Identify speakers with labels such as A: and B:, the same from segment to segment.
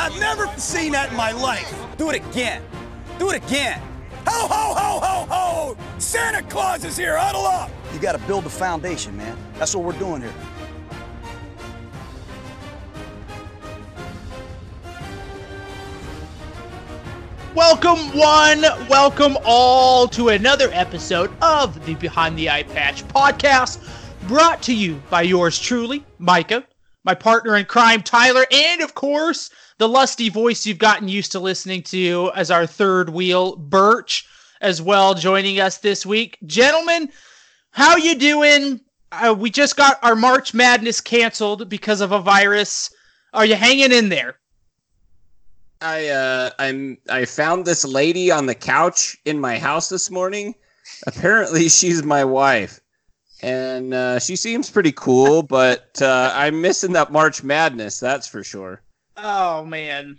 A: I've never seen that in my life. Do it again. Do it again. Ho, ho, ho, ho, ho! Santa Claus is here. Huddle up. You got to build the foundation, man. That's what we're doing here.
B: Welcome, one, welcome all to another episode of the Behind the Eye Patch podcast, brought to you by yours truly, Micah, my partner in crime, Tyler, and of course, the lusty voice you've gotten used to listening to as our third wheel, Birch, as well, joining us this week. Gentlemen, how you doing? Uh, we just got our March Madness canceled because of a virus. Are you hanging in there?
C: I uh I'm I found this lady on the couch in my house this morning. Apparently she's my wife. And uh, she seems pretty cool, but uh, I'm missing that March Madness, that's for sure.
B: Oh man.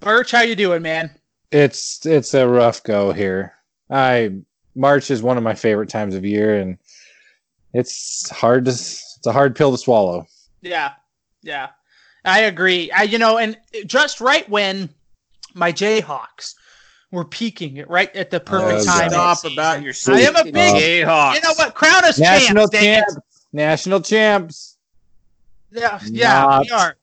B: Birch, how you doing, man?
D: It's it's a rough go here. I March is one of my favorite times of year and it's hard to it's a hard pill to swallow.
B: Yeah. Yeah. I agree. I you know, and just right when my Jayhawks were peaking right at the perfect
D: Oh,
B: time.
C: Stop about your
B: I am a
C: stinking
B: big-
C: Jayhawks.
B: You know what? Crown us
D: National
B: champs. dang
D: champs. National champs.
B: Yeah, yeah, we are.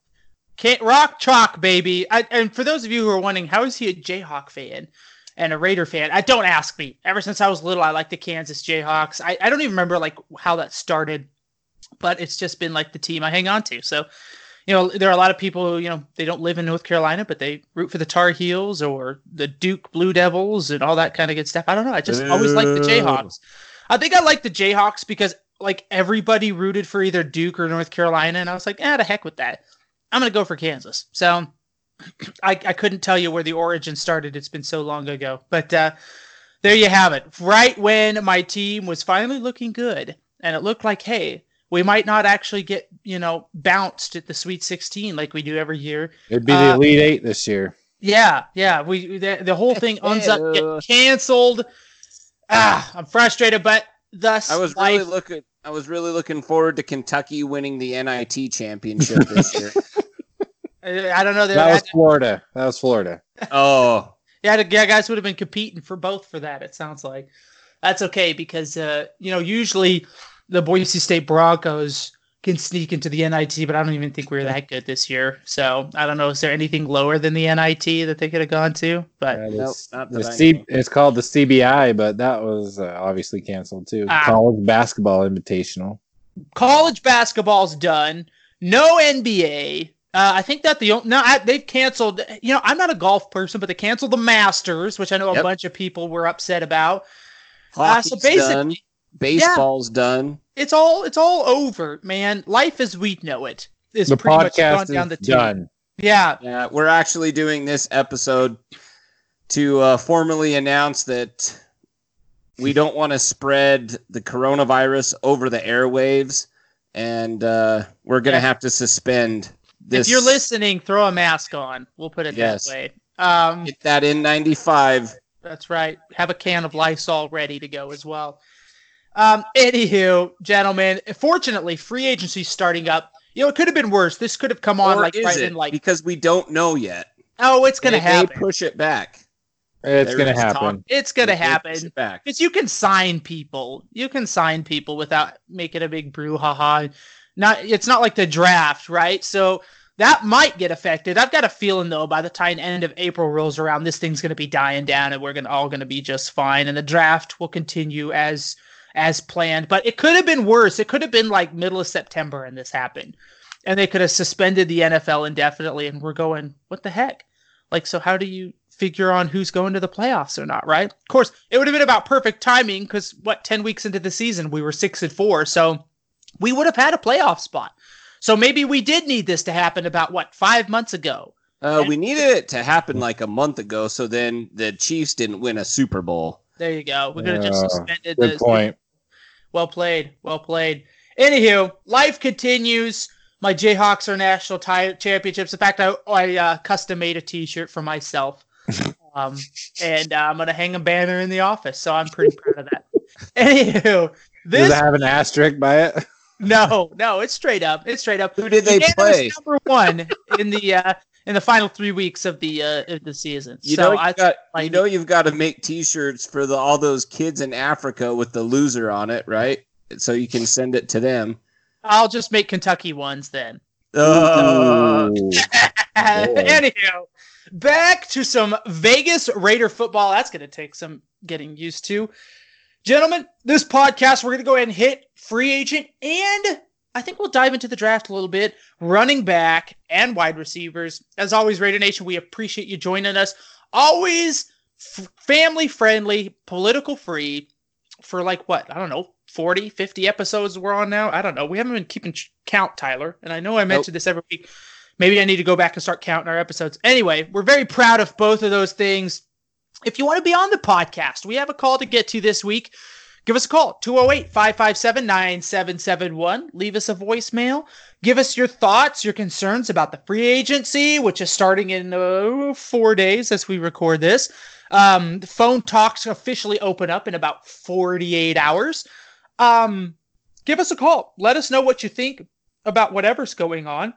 B: Can't rock chalk, baby. I, and for those of you who are wondering, how is he a Jayhawk fan and a Raider fan? I don't ask me. Ever since I was little, I like the Kansas Jayhawks. I, I don't even remember like how that started, but it's just been like the team I hang on to. So, you know, there are a lot of people who, you know, they don't live in North Carolina, but they root for the Tar Heels or the Duke Blue Devils and all that kind of good stuff. I don't know. I just always like the. Jayhawks. I think I like the Jayhawks because like everybody rooted for either Duke or North Carolina, and I was like, ah, the heck with that. I'm gonna go for Kansas. So I, I couldn't tell you where the origin started. It's been so long ago, but uh, there you have it. Right when my team was finally looking good, and it looked like, hey, we might not actually get you know bounced at the Sweet 16 like we do every year.
D: It'd be the
B: Uh,
D: Elite Eight this year.
B: Yeah, yeah. We the, the whole thing ends up getting canceled. Ah, I'm frustrated, but thus
C: I was
B: life
C: really looking I was really looking forward to Kentucky winning the NIT championship this year.
B: I I don't know. There,
D: That was
B: had,
D: Florida. That was Florida.
C: Oh,
B: yeah, the guys would have been competing for both for that. It sounds like that's okay because uh, you know usually the Boise State Broncos can sneak into the NIT, but I don't even think we are that good this year. So I don't know. Is there anything lower than the NIT that they could have gone to? But
D: Uh,
C: Nope, not
D: the
C: that I
D: C,
C: know.
D: it's called the CBI, but that was uh, obviously canceled too.
B: Ah.
D: College basketball invitational.
B: college basketball's done. No NBA. Uh, I think that the o- no I, they've canceled. You know, I'm not a golf person, but they canceled the Masters, which I know a
C: Yep.
B: bunch of people were upset about. Uh, so basically,
C: done. Baseball's done.
B: it's all it's all over, man. Life as we know it is
D: The
B: pretty much gone
D: podcast
B: down the
D: is
B: tube.
D: done.
B: Yeah,
C: Yeah, we're actually doing this episode to uh, formally announce that we don't want to spread the coronavirus over the airwaves, and uh, we're gonna
B: Yeah.
C: have to suspend this.
B: if you're listening, throw a mask on. We'll put it
C: Yes.
B: that way. Um,
C: get that N95.
B: That's right. Have a can of Lysol ready to go as well. Um, anywho, gentlemen, fortunately, free agency starting up. You know, it could have been worse. This could have come on
C: Or
B: like
C: is
B: right
C: it?
B: in like,
C: because we don't know yet.
B: oh, it's gonna
C: They may
B: happen.
C: push it back.
D: It's gonna
C: is talk.
D: happen.
B: It's gonna
C: They
B: happen.
C: back.
B: Because you can sign people. You can sign people without making a big brouhaha. Not it's not like the draft, right? So that might get affected. I've got a feeling though, by the time end of April rolls around, this thing's gonna be dying down and we're gonna all gonna be just fine. And the draft will continue as as planned. But it could have been worse. It could have been like middle of September and this happened. And they could have suspended the NFL indefinitely and we're going, what the heck? Like, so how do you figure on who's going to the playoffs or not, right? Of course, it would have been about perfect timing because what, 10 weeks into the season, we were six and four. So we would have had a playoff spot. So maybe we did need this to happen about what, five months ago.
C: Uh, we needed it to happen like a month ago, so then the Chiefs didn't win a Super Bowl.
B: There you go. We're gonna just
D: Yeah,
B: suspended
D: Good
B: the
D: point.
B: Well played. Well played. Anywho, life continues. My Jayhawks are national ti- championships. In fact, I, I uh, custom made a T-shirt for myself, um, and uh, I'm gonna hang a banner in the office. So I'm pretty proud of that. Anywho,
D: Does it have an asterisk by it?
B: No, no, it's straight up. It's straight up.
C: Who did they
B: Unanimous
C: play?
B: Number one in the uh, in the final three weeks of the uh, of the season.
C: You
B: so
C: know,
B: I
C: got,
B: like
C: you know, you've got to make T-shirts for the all those kids in Africa with the loser on it, right? So you can send it to them.
B: I'll just make Kentucky ones then.
D: Ooh.
B: Anyhow, back to some Vegas Raider football. That's going to take some getting used to. Gentlemen, this podcast, we're going to go ahead and hit free agent and I think we'll dive into the draft a little bit, running back and wide receivers. As always, Raider Nation, we appreciate you joining us. Always f- family friendly, political free for like what? I don't know, 40, 50 episodes we're on now. I don't know. We haven't been keeping count, Tyler. And I know I mentioned this every week. Maybe I need to go back and start counting our episodes. Anyway, we're very proud of both of those things. If you want to be on the podcast, we have a call to get to this week. Give us a call, 208 557 9771. Leave us a voicemail. Give us your thoughts, your concerns about the free agency, which is starting in uh, four days as we record this. Um, the phone talks officially open up in about 48 hours. Um, give us a call. Let us know what you think about whatever's going on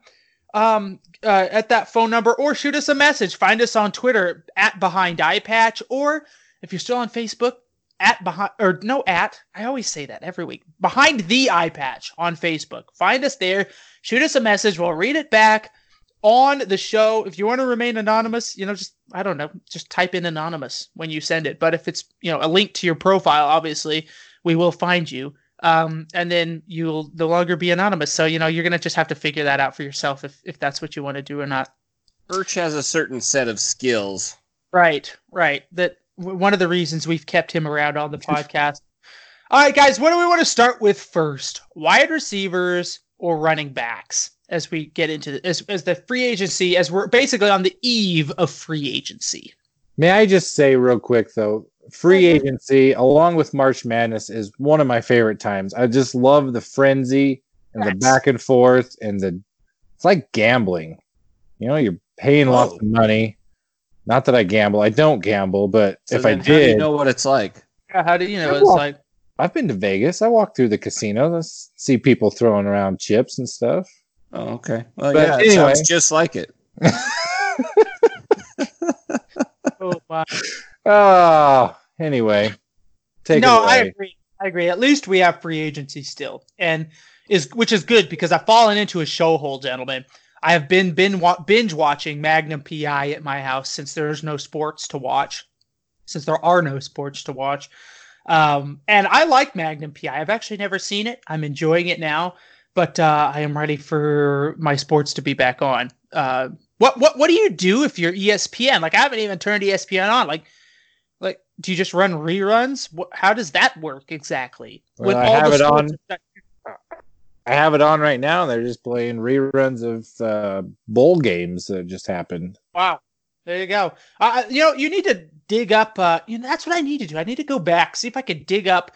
B: um, uh, at that phone number or shoot us a message. Find us on Twitter at Behind Eye Patch, or if you're still on Facebook, at behind or no at I always say that every week behind the eye patch on Facebook. Find us there. Shoot us a message. We'll read it back on the show. If you want to remain anonymous, you know, just I don't know, just type in anonymous when you send it. But if it's you know a link to your profile, obviously we will find you. Um, and then you'll no longer be anonymous. So you know you're gonna just have to figure that out for yourself if if that's what you want to do or not.
C: Birch has a certain set of skills.
B: Right, right. That w- one of the reasons we've kept him around on the podcast. All right, guys, what do we want to start with first? Wide receivers or running backs? As we get into the, as as the free agency, as we're basically on the eve of free agency.
D: May I just say real quick though, free agency along with March Madness is one of my favorite times. I just love the frenzy and the back and forth and the it's like gambling. You know, you're paying lots of money. Not that I gamble. I don't gamble, but
C: So
D: if I
C: then how do you
D: did,
C: know what it's like.
B: How do you know?
D: Yeah,
B: It's
D: well,
B: like
D: I've been to Vegas. I walk through the casinos. I s- see people throwing around chips and stuff.
C: Oh, okay. Well,
D: But
C: yeah, it
D: anyway.
C: sounds just like it.
B: oh my.
D: Oh, anyway. Take
B: no, I agree. I agree. At least we have free agency still, and is which is good because I've fallen into a show hole, gentlemen. I have been bin, binge watching Magnum PI at my house since there's no sports to watch, since there are no sports to watch. Um, and I like Magnum PI. I've actually never seen it. I'm enjoying it now, but uh, I am ready for my sports to be back on. Uh, what what what do you do if you're ESPN? Like I haven't even turned ESPN on. Like do you just run reruns? How does that work exactly?
D: Well, I have it on- I have it on right now. They're just playing reruns of uh, bowl games that just happened.
B: Wow. There you go. Uh, you know, you need to dig up. Uh, you know, that's what I need to do. I need to go back, see if I could dig up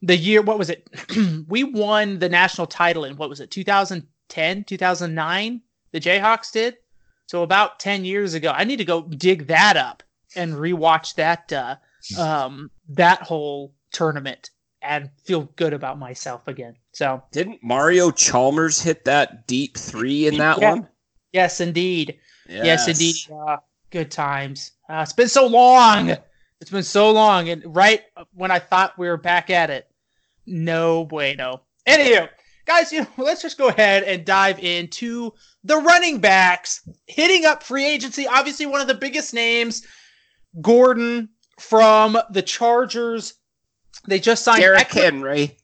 B: the year. What was it? we won the national title in what was it? 2010, 2009. The Jayhawks did. So about 10 years ago. I need to go dig that up and rewatch that uh, um, that whole tournament and feel good about myself again. So
C: Didn't Mario Chalmers hit that deep three in that
B: Yeah.
C: one?
B: yes, indeed. Yes, indeed. Uh, good times. Uh, it's been so long. It's been so long, and right when I thought we were back at it, no bueno. Anywho, guys, you know, let's just go ahead and dive into the running backs hitting up free agency. Obviously, one of the biggest names, Gordon from the Chargers. They just signed.
C: Derrick
B: Ekeler-
C: Henry.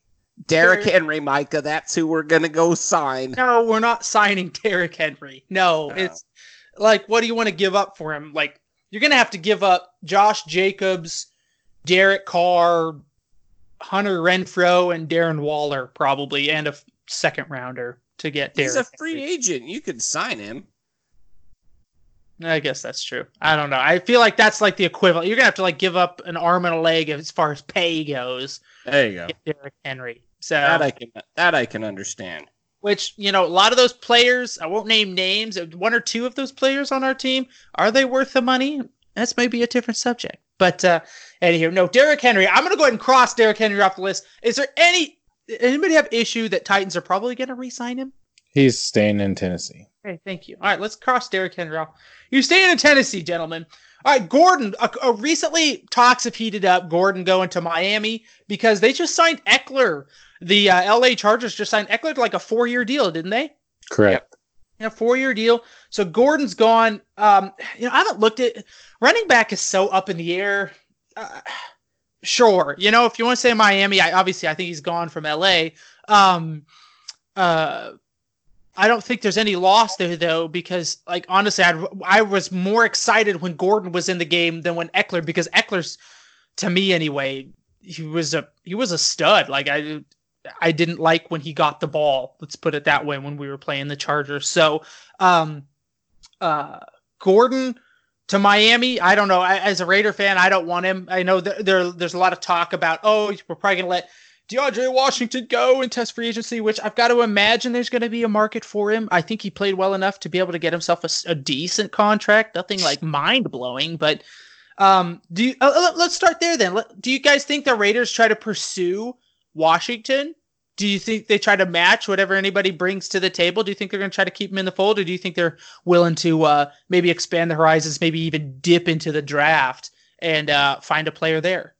C: Derrick
B: Derrick-
C: Henry, Micah. That's who we're gonna go sign.
B: No, we're not signing Derrick Henry. No,
C: No.
B: it's like, what do you want to give up for him? Like, you're gonna have to give up Josh Jacobs, Derek Carr, Hunter Renfrow, and Darren Waller probably, and a f- second rounder to get Derrick.
C: He's a free
B: Henry.
C: agent. You could sign him.
B: I guess that's true. I don't know. I feel like that's like the equivalent. You're gonna have to like give up an arm and a leg as far as pay goes.
C: There you go.
B: Derrick Henry. So
C: That I can that I can understand.
B: which you know, a lot of those players. I won't name names. One or two of those players on our team are they worth the money? That's maybe a different subject. But uh, anywho, no, Derrick Henry. I'm gonna go ahead and cross Derrick Henry off the list. Is there any anybody have issue that Titans are probably gonna re-sign him?
D: He's staying in Tennessee.
B: Okay, thank you. All right, let's cross Derrick Henry off. You're staying in Tennessee, gentlemen. All right, Gordon. A, uh, recently, talks have heated up. Gordon going to Miami because they just signed Ekeler. The uh, LA Chargers just signed Ekeler to like a four-year deal, didn't they?
D: Correct.
B: Yeah, four-year deal. So Gordon's gone. Um, you know, I haven't looked at running back is so up in the air. Uh, sure, you know, if you want to say Miami, I obviously I think he's gone from LA. Um, uh, I don't think there's any loss there though, because like honestly, I'd, I was more excited when Gordon was in the game than when Ekeler, because Ekeler's, to me anyway, he was a he was a stud. Like I I didn't like when he got the ball. Let's put it that way when we were playing the Chargers. So, um, uh, Gordon to Miami. I don't know. I, as a Raider fan, I don't want him. I know that there there's a lot of talk about oh we're probably gonna let DeAndre Washington go and test free agency, which I've got to imagine there's going to be a market for him. I think he played well enough to be able to get himself a, a decent contract. Nothing like mind blowing, but um, do you, uh, let's start there then. Do you guys think the Raiders try to pursue Washington? Do you think they try to match whatever anybody brings to the table? Do you think they're going to try to keep him in the fold, or do you think they're willing to uh, maybe expand the horizons, maybe even dip into the draft and uh, find a player there?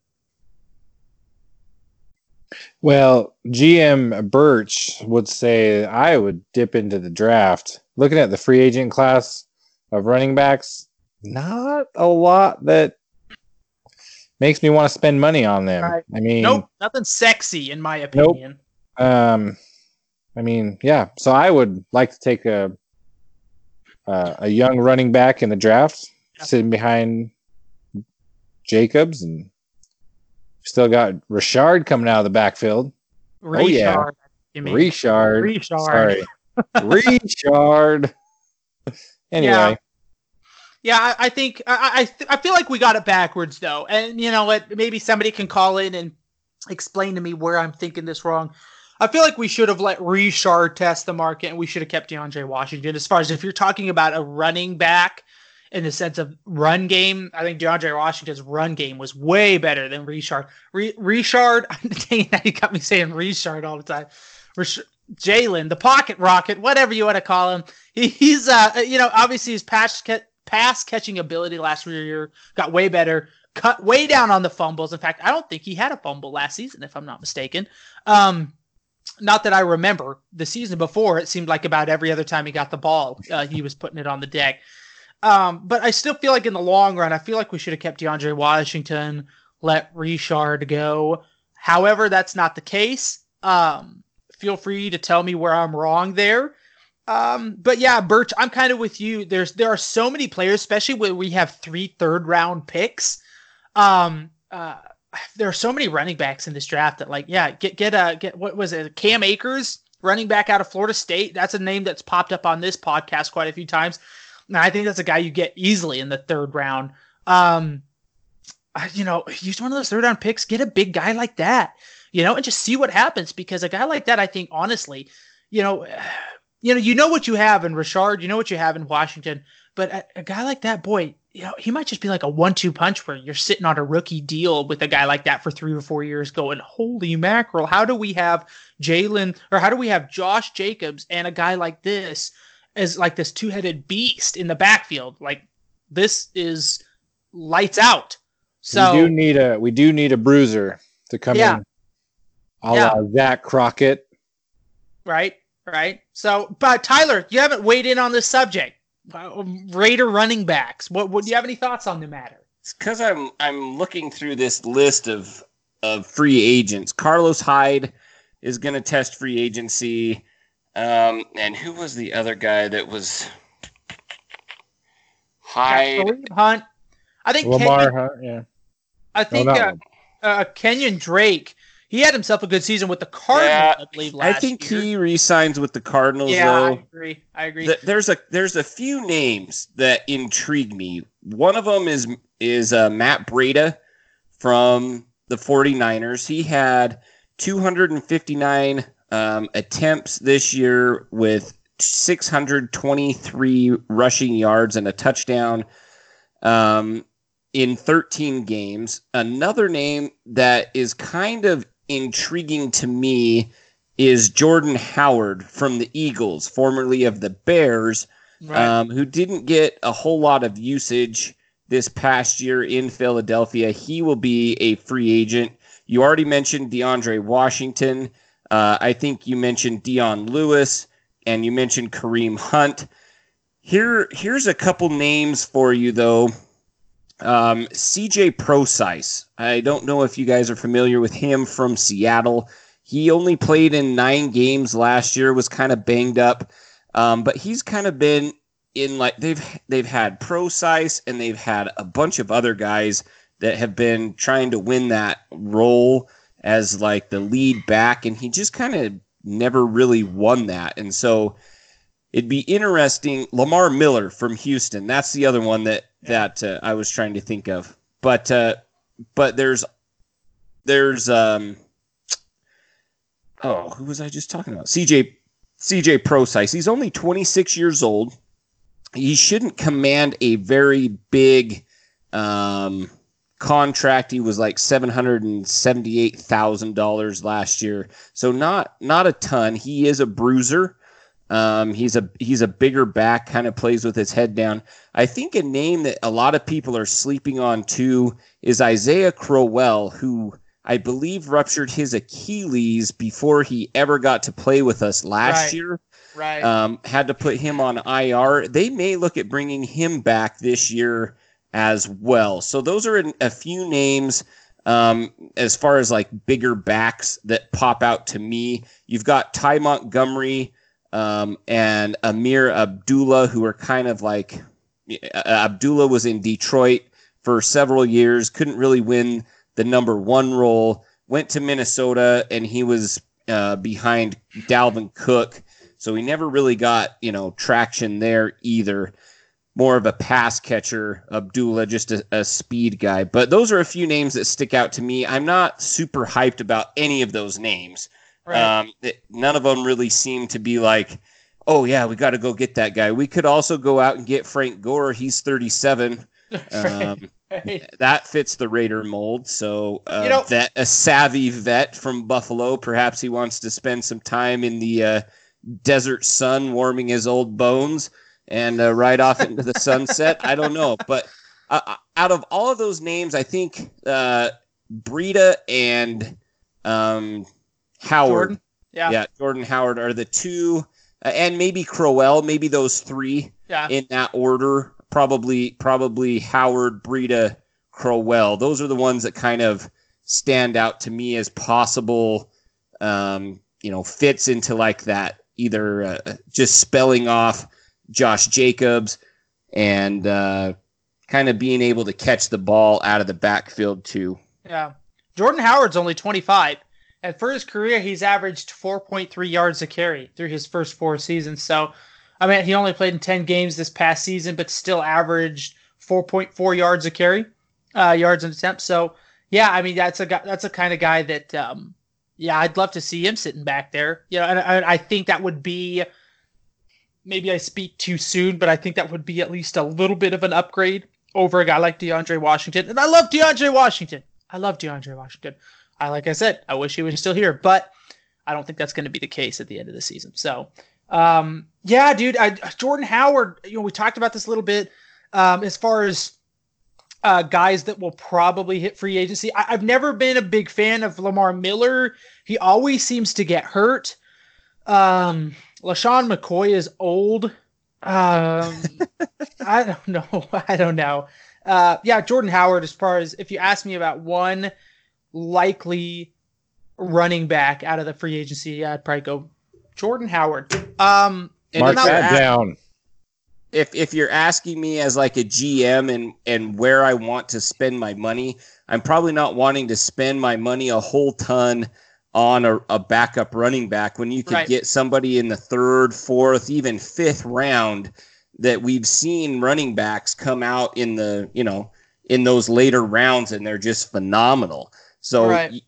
D: Well, GM Birch would say I would dip into the draft. Looking at the free agent class of running backs, not a lot that makes me want to spend money on them.
B: Right.
D: I mean,
B: Nope, nothing sexy in my opinion.
D: um, I mean, yeah. So I would like to take a uh, a young running back in the draft,
B: Yeah.
D: sitting behind Jacobs, and still got Richard coming out of the backfield.
B: Richard,
D: Oh, yeah. Richard,
B: Richard.
D: sorry, Richard. Anyway,
B: Yeah. Yeah, I, I think I I, th- I feel like we got it backwards though, and you know what? Maybe somebody can call in and explain to me where I'm thinking this wrong. I feel like we should have let Richard test the market, and we should have kept DeAndre Washington. As far as if you're talking about a running back in the sense of run game, I think DeAndre Washington's run game was way better than Richard. Re- Richard, dang it, you got me saying Richard all the time. Rish- Jalen, the pocket rocket, whatever you want to call him. He, he's, uh, you know, obviously his pass, ca- pass catching ability last year got way better, cut way down on the fumbles. In fact, I don't think he had a fumble last season, if I'm not mistaken. Um, not that I remember. The season before, it seemed like about every other time he got the ball, uh, he was putting it on the deck. Um, but I still feel like in the long run, I feel like we should have kept DeAndre Washington, let Richard go. However, that's not the case. Um, feel free to tell me where I'm wrong there. Um, but yeah, Birch, I'm kind of with you. There's there are so many players, especially when we have three third round picks. Um, uh, there are so many running backs in this draft that like, yeah, get get a get what was it, Cam Akers, running back out of Florida State. That's a name that's popped up on this podcast quite a few times. And I think that's a guy you get easily in the third round. Um, you know, use one of those third round picks, get a big guy like that, you know, and just see what happens. Because a guy like that, I think, honestly, you know, you know, you know what you have in Richard, you know what you have in Washington, but a, a guy like that, boy, you know, he might just be like a one-two punch where you're sitting on a rookie deal with a guy like that for three or four years, going, "Holy mackerel! How do we have Jalen or how do we have Josh Jacobs and a guy like this as like this two-headed beast in the backfield? Like this is lights out." So
D: we do need a we do need a bruiser to come
B: Yeah.
D: in, a la Zach Crockett.
B: right, right. So, but Tyler, you haven't weighed in on this subject. Uh, Raider running backs. What? What do you have any thoughts on the matter?
C: It's because I'm I'm looking through this list of of free agents. Carlos Hyde is going to test free agency, um, and who was the other guy that was Hyde?
B: Kareem Hunt. I think
D: Lamar,
B: Kenyan,
D: huh? Yeah.
B: I think
D: not
B: uh,
D: Lamar.
B: uh, Kenyan Drake he had himself a good season with the Cardinals,
C: Yeah,
B: I believe.
C: I think
B: year.
C: he resigns with the Cardinals
B: Yeah, I
C: though.
B: agree. I agree.
C: Th- there's a there's a few names that intrigue me. One of them is is uh, Matt Breida from the 49ers. He had 259 um, attempts this year with 623 rushing yards and a touchdown um, in 13 games. Another name that is kind of intriguing to me is Jordan Howard from the Eagles, formerly of the Bears,
B: right.
C: um, who didn't get a whole lot of usage this past year in Philadelphia. He will be a free agent. You already mentioned DeAndre Washington. Uh, I think you mentioned Dion Lewis and you mentioned Kareem Hunt. Here, here's a couple names for you though. Um, CJ Procise. I don't know if you guys are familiar with him from Seattle. He only played in nine games last year, was kind of banged up, um, but he's kind of been in like they've they've had Procise and they've had a bunch of other guys that have been trying to win that role as like the lead back, and he just kind of never really won that, and so it'd be interesting. Lamar Miller from Houston, that's the other one that that uh, I was trying to think of, but uh, but there's there's um oh who was I just talking about? CJ CJ Procise. He's only 26 years old. He shouldn't command a very big um, contract. He was like seven hundred and seventy-eight thousand dollars last year, so not not a ton. He is a bruiser. Um, he's a he's a bigger back, kind of plays with his head down. I think a name that a lot of people are sleeping on too is Isaiah Crowell, who I believe ruptured his Achilles before he ever got to play with us last
B: Right.
C: year
B: right.
C: um, had to put him on IR. They may look at bringing him back this year as well. So those are a few names um, as far as like bigger backs that pop out to me. You've got Ty Montgomery um, and Ameer Abdullah, who are kind of like uh, Abdullah was in Detroit for several years, couldn't really win the number one role. Went to Minnesota and he was uh, behind Dalvin Cook. So he never really got, you know, traction there either. More of a pass catcher, Abdullah, just a, a speed guy. But those are a few names that stick out to me. I'm not super hyped about any of those names.
B: right.
C: Um, it- none of them really seem to be like, oh, yeah, we got to go get that guy. We could also go out and get Frank Gore. He's 37. Um,
B: Right.
C: that fits the Raider mold. So, uh,
B: You know-
C: vet, a savvy vet from Buffalo. Perhaps he wants to spend some time in the uh, desert sun, warming his old bones, and uh, ride off into the sunset. I don't know, but uh, out of all of those names, I think uh, Breida and um, Howard,
B: Jordan? Yeah.
C: yeah, Jordan Howard are the two, uh, and maybe Crowell, maybe those three
B: Yeah.
C: in that order. Probably, probably Howard, Breida, Crowell. Those are the ones that kind of stand out to me as possible. Um, you know, fits into like that either uh, just spelling off Josh Jacobs and uh, kind of being able to catch the ball out of the backfield too.
B: Yeah. Jordan Howard's only 25. And for his career, he's averaged 4.3 yards a carry through his first four seasons. So, I mean, he only played in 10 games this past season, but still averaged 4.4 yards a carry, uh, yards and attempts. So, yeah, I mean, that's a guy, that's a kind of guy that, um, yeah, I'd love to see him sitting back there. You know, and I think that would be, maybe I speak too soon, but I think that would be at least a little bit of an upgrade over a guy like DeAndre Washington. And I love DeAndre Washington. I love DeAndre Washington. I like I said, I wish he was still here, but I don't think that's going to be the case at the end of the season. So, um, yeah, dude, I, Jordan Howard. You know, we talked about this a little bit um, as far as uh, guys that will probably hit free agency. I, I've never been a big fan of Lamar Miller. He always seems to get hurt. Um, LeSean McCoy is old. Um, I don't know. I don't know. Uh, yeah, Jordan Howard. As far as if you ask me about one likely running back out of the free agency, I'd probably go Jordan Howard. Um, and
D: Mark that
B: that-
D: down.
C: if if you're asking me as like a GM and and where I want to spend my money, I'm probably not wanting to spend my money a whole ton on a, a backup running back when you could
B: Right.
C: get somebody in the third, fourth, even fifth round that we've seen running backs come out in the you know in those later rounds and they're just phenomenal. So
B: Right.
C: y-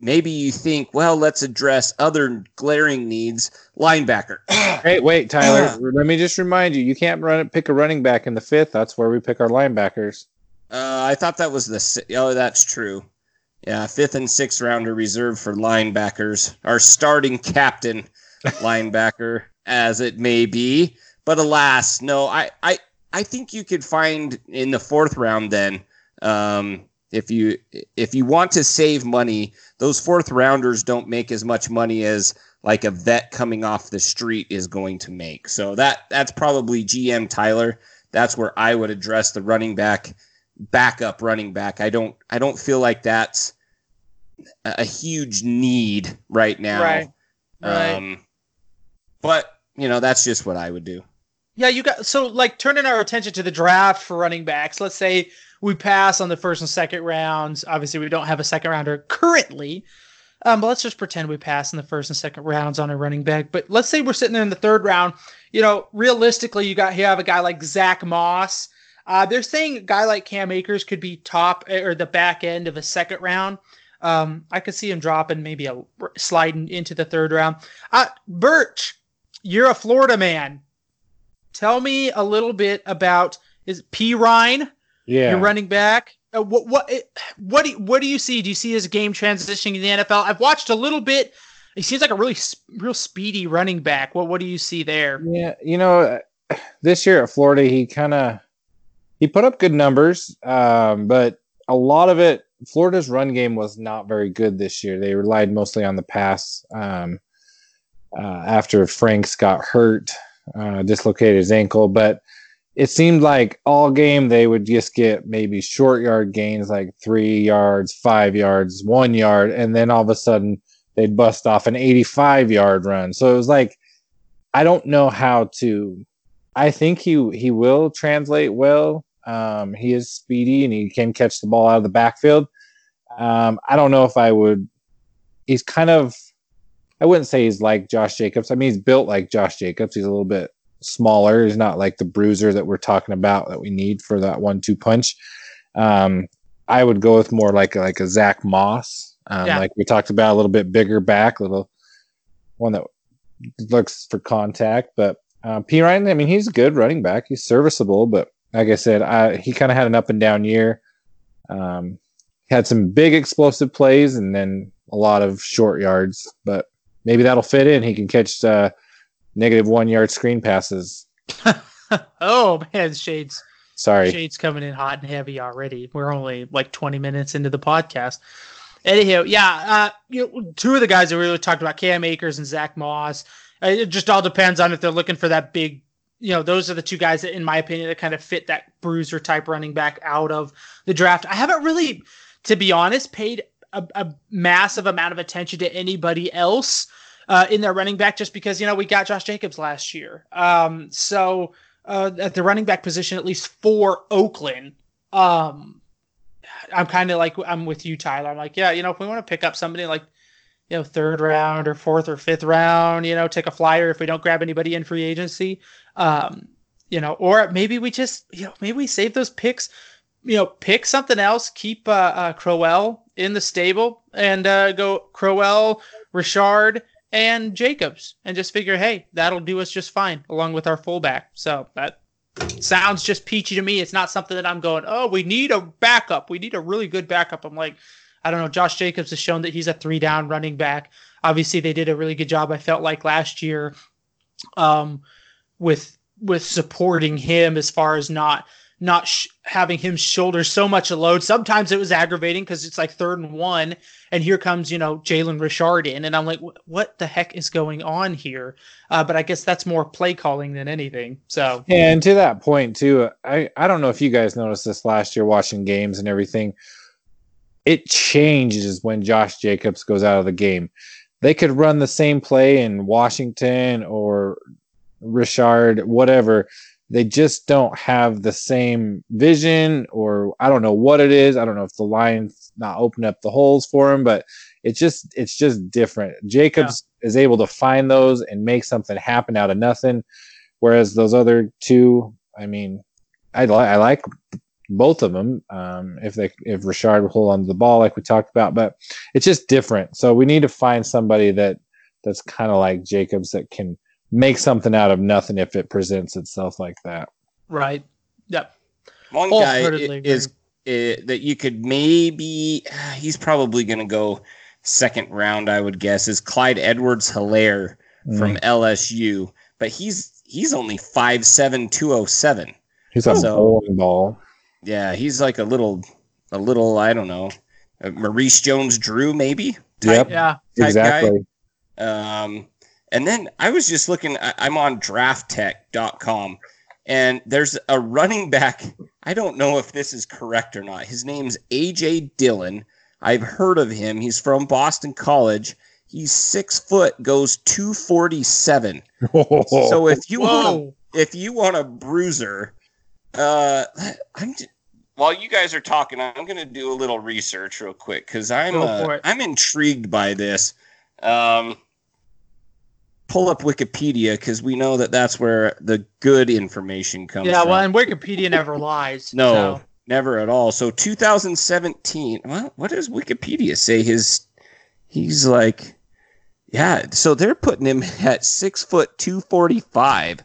C: maybe you think, well, let's address other glaring needs. Linebacker.
D: Hey, wait, Tyler. let me just remind you: you can't run pick a running back in the fifth. That's where we pick our linebackers.
C: Uh, I thought that was the. si- Oh, that's true. Yeah, fifth and sixth round are reserved for linebackers. Our starting captain linebacker, as it may be, but alas, no. I, I, I think you could find in the fourth round. Then, um, if you if you want to save money, those fourth rounders don't make as much money as like a vet coming off the street is going to make. So that that's probably GM Tyler. That's where I would address the running back backup running back. I don't I don't feel like that's a huge need right now.
B: Right. Right.
C: Um but you know, that's just what I would do.
B: Yeah, you got so like turning our attention to the draft for running backs. Let's say we pass on the first and second rounds. Obviously, we don't have a second rounder currently. Um, but let's just pretend we pass in the first and second rounds on a running back. But let's say we're sitting there in the third round. You know, realistically, you got you have a guy like Zach Moss. Uh, they're saying a guy like Cam Akers could be top eh, or the back end of a second round. Um, I could see him dropping maybe a sliding into the third round. Uh, Birch, you're a Florida man. Tell me a little bit about is Perine
D: Yeah.
B: your running back? Uh, what what what do you, what do you see? Do you see his game transitioning in the NFL? I've watched a little bit. He seems like a really real speedy running back. What what do you see there?
D: Yeah, you know, this year at Florida, he kind of he put up good numbers, um, but a lot of it, Florida's run game was not very good this year. They relied mostly on the pass. Um, uh, after Franks got hurt, uh, dislocated his ankle, but it seemed like all game they would just get maybe short yard gains, like three yards, five yards, one yard, and then all of a sudden they'd bust off an 85 yard run. So it was like I don't know how to. I think he he will translate well. Um, he is speedy and he can catch the ball out of the backfield. Um, I don't know if I would. He's kind of. I wouldn't say he's like Josh Jacobs. I mean, he's built like Josh Jacobs. He's a little bit smaller. He's not like the bruiser that we're talking about that we need for that one-two punch. Um, I would go with more like like a Zach Moss, um,
B: Yeah.
D: like we talked about, a little bit bigger back, little one that looks for contact. But uh, Perine, I mean, he's a good running back. He's serviceable, but like I said, I, he kind of had an up and down year. Um, had some big explosive plays and then a lot of short yards, but maybe that'll fit in. He can catch uh, negative one yard screen passes.
B: oh man, shades
D: Sorry.
B: shades coming in hot and heavy already. We're only like twenty minutes into the podcast. Anyhow, yeah, uh, you know, two of the guys that we really talked about, Cam Akers and Zach Moss. Uh, it just all depends on if they're looking for that big. You know, those are the two guys that, in my opinion, that kind of fit that bruiser type running back out of the draft. I haven't really, to be honest, paid a, a massive amount of attention to anybody else uh, in their running back just because you know we got Josh Jacobs last year. Um, so uh, at the running back position, at least for Oakland, um, I'm kind of like I'm with you, Tyler. I'm like, yeah, you know, if we want to pick up somebody like you know third round or fourth or fifth round, you know, take a flyer if we don't grab anybody in free agency, um, you know, or maybe we just you know maybe we save those picks. You know, pick something else. Keep uh, uh, Crowell in the stable and uh, go Crowell, Richard, and Jacobs, and just figure, hey, that'll do us just fine, along with our fullback. So that sounds just peachy to me. It's not something that I'm going, oh, we need a backup. We need a really good backup. I'm like, I don't know. Josh Jacobs has shown that he's a three down running back. Obviously, they did a really good job. I felt like last year, um, with with supporting him as far as not not sh- having him shoulder so much a load. Sometimes it was aggravating because it's like third and one, and here comes you know Jalen Richard in, and I'm like, what the heck is going on here? Uh, but I guess that's more play calling than anything. So
D: And to that point too, I I don't know if you guys noticed this last year watching games and everything. It changes when Josh Jacobs goes out of the game. They could run the same play in Washington or Richard, whatever. they just don't have the same vision, or I don't know what it is. I don't know if the line's not open up the holes for him, but it's just it's just different. Jacobs is able to find those and make something happen out of nothing, whereas those other two, I mean, I like I like both of them. Um, if they if Richard will hold on to the ball like we talked about, but it's just different. So we need to find somebody that that's kind of like Jacobs that can make something out of nothing if it presents itself like that.
B: Right. Yep.
C: One guy
B: Wholeheartedly
C: i- is uh, that you could maybe he's probably going to go second round I would guess is Clyde Edwards Helaire from
D: Mm.
C: LSU but he's he's only five seven two oh seven.
D: He's a
C: So-
D: bowling ball.
C: yeah he's like a little a little I don't know uh, Maurice Jones Drew maybe
D: Yep,
B: Yeah.
C: type
D: exactly.
C: Um, and then I was just looking, I, I'm on drafttech.com and there's a running back. I don't know if this is correct or not. His name's AJ Dillon. I've heard of him. He's from Boston College. He's six foot, goes 247. So if you want
B: Whoa.
C: if you want a bruiser, uh, I'm j- while you guys are talking, I'm gonna do a little research real quick because I'm uh. I'm intrigued by this. Um, pull up Wikipedia because we know that that's where the good information comes.
B: Yeah,
C: from.
B: well, and Wikipedia never lies.
C: no,
B: so-
C: never at all. So 2017. Well, what does Wikipedia say? His he's like, yeah. So they're putting him at six foot two forty five.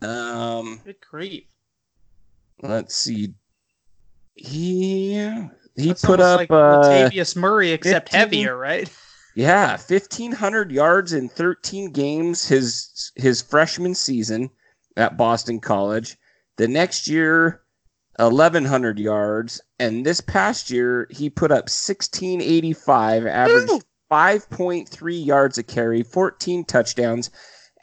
C: Um,
B: Good grief.
C: let's see. He he
B: That's
C: put up
B: like
C: uh,
B: Latavius Murray, except
C: 15
B: heavier, right?
C: yeah, fifteen hundred yards in thirteen games his his freshman season at Boston College. The next year, eleven hundred yards, and this past year he put up sixteen eighty five, averaged
B: Ooh.
C: five point three yards a carry, fourteen touchdowns,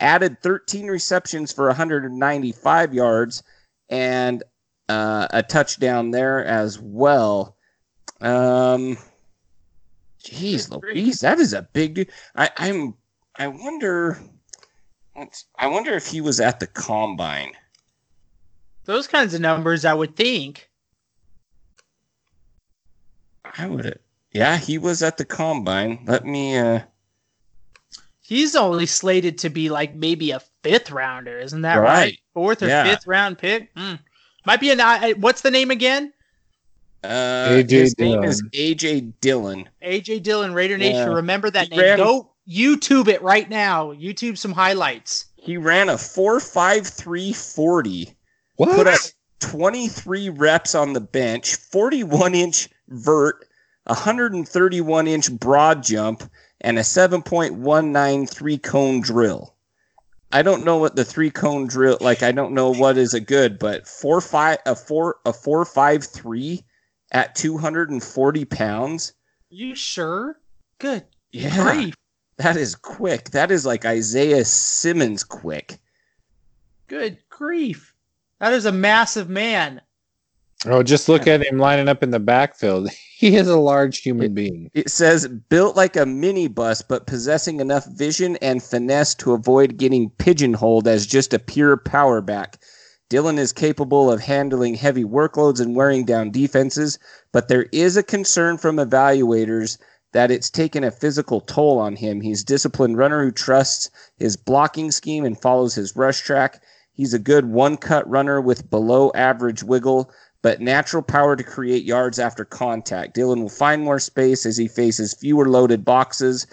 C: added thirteen receptions for one hundred and ninety five yards, and uh, a touchdown there as well. Um, jeez, Louise, that is a big dude. I, I'm. I wonder. I wonder if he was at the combine.
B: Those kinds of numbers, I would think.
C: I would. Yeah, he was at the combine. Let me. uh
B: He's only slated to be like maybe a fifth rounder, isn't that right?
C: Right.
B: Fourth or
C: Yeah.
B: fifth round pick. Mm. Might be an. I- What's the name again?
C: Uh,
D: AJ
C: his name is AJ Dillon.
B: AJ Dillon, Raider Nation.
C: Yeah.
B: Remember that
C: He
B: name.
C: ran-
B: Go YouTube it right now. YouTube some highlights.
C: He ran a four five three forty.
D: What?
C: Put up twenty three reps on the bench, forty one inch vert, hundred and thirty one inch broad jump, and a seven point one nine three cone drill. I don't know what the three cone drill like. I don't know what is a good, but four five a four a four five three at two hundred and forty pounds.
B: You sure? Good
C: Yeah,
B: grief.
C: that is quick. That is like Isaiah Simmons quick.
B: Good grief. That is a massive man.
D: Oh, just look at him lining up in the backfield. He is a large human being.
C: It says built like a minibus, but possessing enough vision and finesse to avoid getting pigeonholed as just a pure power back. Dillon is capable of handling heavy workloads and wearing down defenses, but there is a concern from evaluators that it's taken a physical toll on him. He's a disciplined runner who trusts his blocking scheme and follows his rush track. He's a good one cut runner with below average wiggle, but natural power to create yards after contact. Dillon will find more space as he faces fewer loaded boxes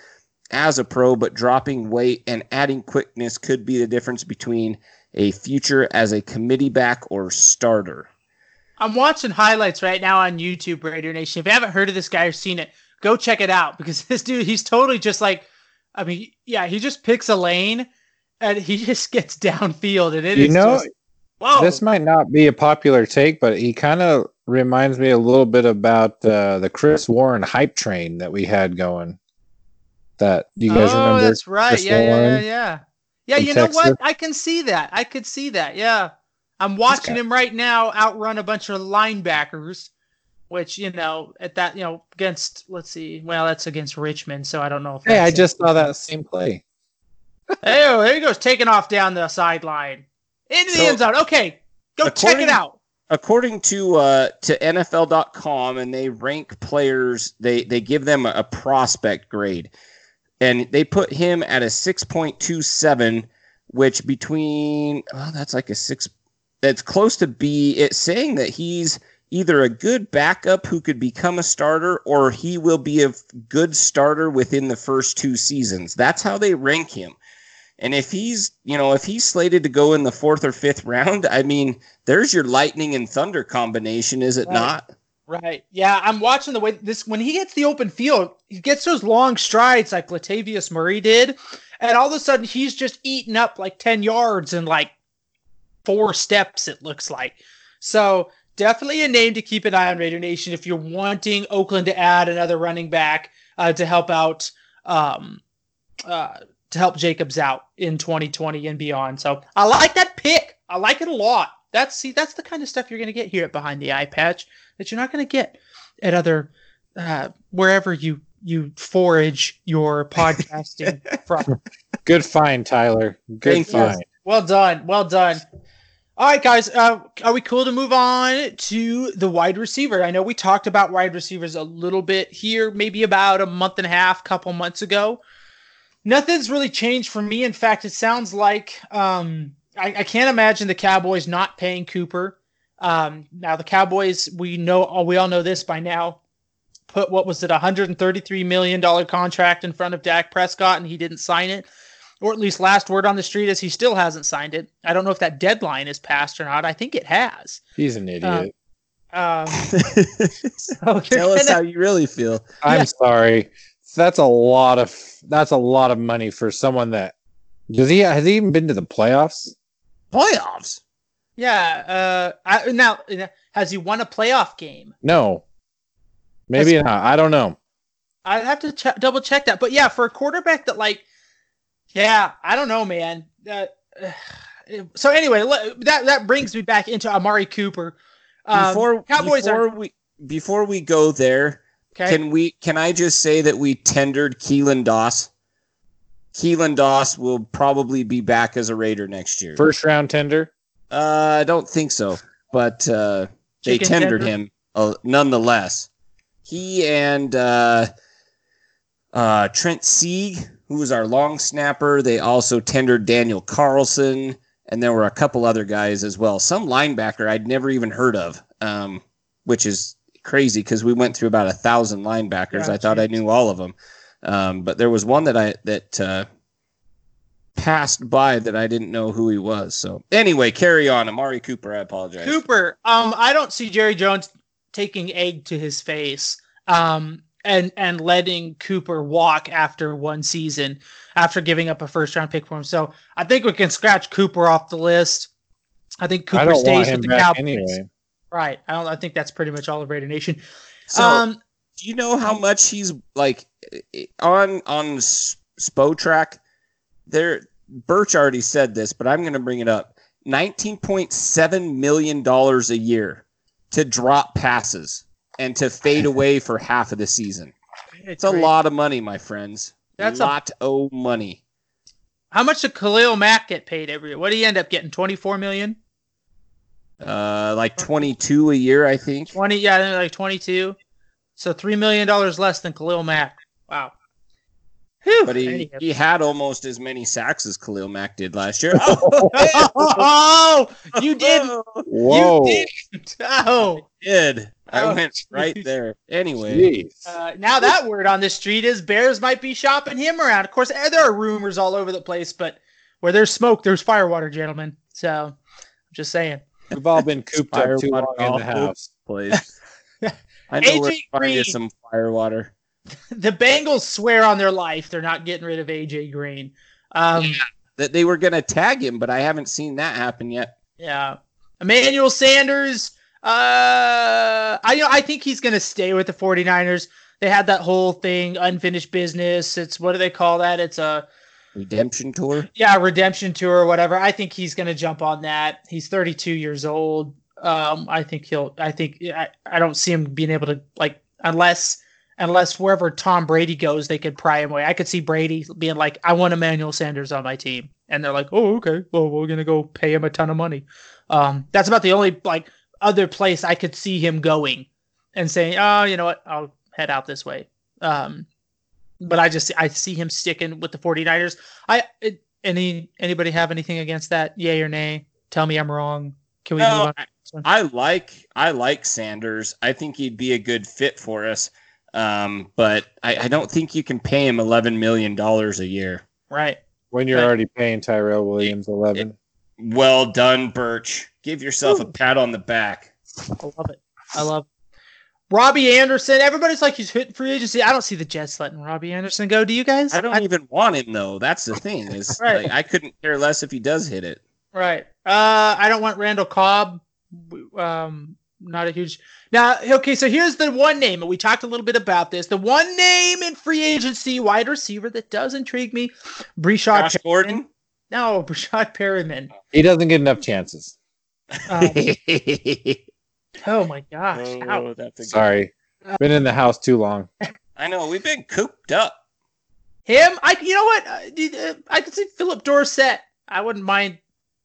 C: as a pro, but dropping weight and adding quickness could be the difference between a future as a committee back or starter.
B: I'm watching highlights right now on YouTube, Raider Nation. If you haven't heard of this guy or seen it, go check it out because this dude, he's totally just like, I mean, yeah, he just picks a lane and he just gets downfield, and it is
D: You know,
B: just, whoa.
D: this might not be a popular take, but he kind of reminds me a little bit about uh, the Chris Warren hype train that we had going. That you guys
B: oh,
D: remember?
B: that's right.
D: Chris
B: Yeah, yeah, yeah, yeah. Yeah, you know what? I can see that. I could see that. Yeah. I'm watching him right now outrun a bunch of linebackers, which, you know, at that, you know, against, let's see, well, that's against Richmond, so I don't know if
D: Hey, I
B: it.
D: just saw that same play.
B: Hey, oh, there he goes, taking off down the sideline. into the
C: So,
B: end zone. Okay, go check it out.
C: according to uh, to NFL.com, and they rank players. They they give them a, a prospect grade, and they put him at a six point two seven, which between oh, that's like a six. That's close to B. It's saying that he's either a good backup who could become a starter, or he will be a good starter within the first two seasons. That's how they rank him. And if he's, you know, if he's slated to go in the fourth or fifth round, I mean, there's your lightning and thunder combination, is it
B: Right.
C: not?
B: Right. Yeah, I'm watching the way this when he gets the open field, he gets those long strides like Latavius Murray did, and all of a sudden he's just eating up like 10 yards in like four steps, it looks like. So definitely a name to keep an eye on Raider Nation if you're wanting Oakland to add another running back uh, to help out um uh to help Jacobs out in 2020 and beyond. So I like that pick. I like it a lot. That's see, that's the kind of stuff you're gonna get here at behind the eye patch that you're not going to get at other uh, wherever you you forage your podcasting from.
D: Good find, Tyler. Good
C: Thank you.
D: find.
B: Well done, well done. All right, guys, uh, are we cool to move on to the wide receiver? I know we talked about wide receivers a little bit here, maybe about a month and a half, couple months ago. Nothing's really changed for me. In fact, it sounds like um, I, I can't imagine the Cowboys not paying Cooper. Um, now the Cowboys, we know, we all know this by now. Put what was it, a hundred and thirty-three million dollar contract in front of Dak Prescott, and he didn't sign it, or at least last word on the street is he still hasn't signed it. I don't know if that deadline is passed or not. I think it has.
D: He's an idiot.
B: Um, so
C: Tell us
B: gonna-
C: how you really feel.
D: I'm
B: yeah.
D: sorry. That's a lot of that's a lot of money for someone that does he has he even been to the playoffs?
C: Playoffs.
B: yeah. Uh, I, now has he won a playoff game?
D: No. Maybe
B: That's-
D: not. I don't know.
B: I'd have to ch- double check that. But yeah, for a quarterback that like, yeah, I don't know, man. Uh, so anyway, that that brings me back into Amari Cooper. Um,
C: Before
B: Cowboys
C: before
B: are
C: we before we go there,
B: okay.
C: can we can I just say that we tendered Keelan Doss? Keelan Doss will probably be back as a Raider next year.
D: First round tender.
C: Uh, I don't think so, but uh, they
B: Chicken
C: tendered
B: tender?
C: him uh, nonetheless. He and uh, uh, Trent Sieg, who was our long snapper, they also tendered Daniel Carlson, and there were a couple other guys as well. Some linebacker I'd never even heard of, um, which is crazy because we went through about a thousand linebackers.
B: Yeah,
C: I thought I knew all of them, um, but there was one that I that. Uh, passed by that I didn't know who he was. So anyway, carry on. Amari Cooper, I apologize.
B: Cooper, um, I don't see Jerry Jones taking egg to his face, um, and and letting Cooper walk after one season after giving up a first round pick for him. So I think we can scratch Cooper off the list. I think Cooper
D: I
B: stays with the
D: back
B: Cowboys.
D: anyway.
B: Right. I don't. I think that's pretty much all of Raider Nation.
C: So
B: um,
C: do you know how much he's like on on Spotrac? There, Birch already said this, but I'm going to bring it up. Nineteen point seven million dollars a year to drop passes and to fade away for half of the season. It's a
B: great.
C: lot of money, my friends.
B: That's
C: a
B: a-
C: lot of money.
B: How much did Khalil Mack get paid every year? What did he end up getting? Twenty four million.
C: Uh, like twenty two a year, I think.
B: 20 yeah like 22 so 3 million dollars less than Khalil Mack wow Whew.
C: But he, he had almost as many sacks as Khalil Mack did last year.
B: oh, you did
D: Whoa.
B: you did oh
C: did. I
B: Oh,
C: went right there. Anyway,
B: uh, now that word on the street is bears might be shopping him around of course eh, there are rumors all over the place but where there's smoke there's firewater gentlemen so i'm just saying
D: We've all been cooped up too long in the house.
C: place. I know where
B: AJ
C: to find you
B: Green.
C: some firewater.
B: the bengals swear on their life they're not getting rid of aj green um
C: That they were gonna tag him, but I haven't seen that happen yet.
B: Yeah. Emmanuel Sanders, uh I you know I think he's going to stay with the 49ers. They had that whole thing unfinished business. It's what do they call that? It's a
C: Redemption tour.
B: yeah, redemption tour or whatever. I think he's going to jump on that. He's 32 years old. Um I think he'll I think I, I don't see him being able to like unless unless wherever Tom Brady goes, they could pry him away. I could see Brady being like, "I want Emmanuel Sanders on my team," and they're like, "Oh, okay. Well, we're gonna go pay him a ton of money." Um, that's about the only like other place I could see him going and saying, "Oh, you know what? I'll head out this way." Um, but I just I see him sticking with the 49ers. I it, any anybody have anything against that? Yay or nay? Tell me I'm wrong. Can we
C: No,
B: move on?
C: I, I like I like Sanders. I think he'd be a good fit for us. Um, but I, I don't think you can pay him eleven million dollars a year.
B: Right.
D: When you're
B: Right.
D: already paying Tyrell Williams 11.
C: Well done, Birch. Give yourself a pat on the back.
B: I love it. I love it. Robbie Anderson. Everybody's like he's hitting free agency. I don't see the Jets letting Robbie Anderson go. Do you guys?
C: I don't even want him though. That's the thing. Is
B: Right.
C: like, I couldn't care less if he does hit it.
B: Right. Uh, I don't want Randall Cobb. Um, not a huge. Now, okay. So here's the one name, and we talked a little bit about this. The one name in free agency, wide receiver, that does intrigue me, Breshad
C: Josh Gordon.
B: No, Breshad Perriman.
D: He doesn't get enough chances.
B: Um, oh my gosh. Ow.
C: oh, that's a good-
D: Sorry. Been in the house too long.
C: I know we've been cooped up.
B: Him, I. You know what? Uh, dude, uh, I could see Phillip Dorsett. I wouldn't mind.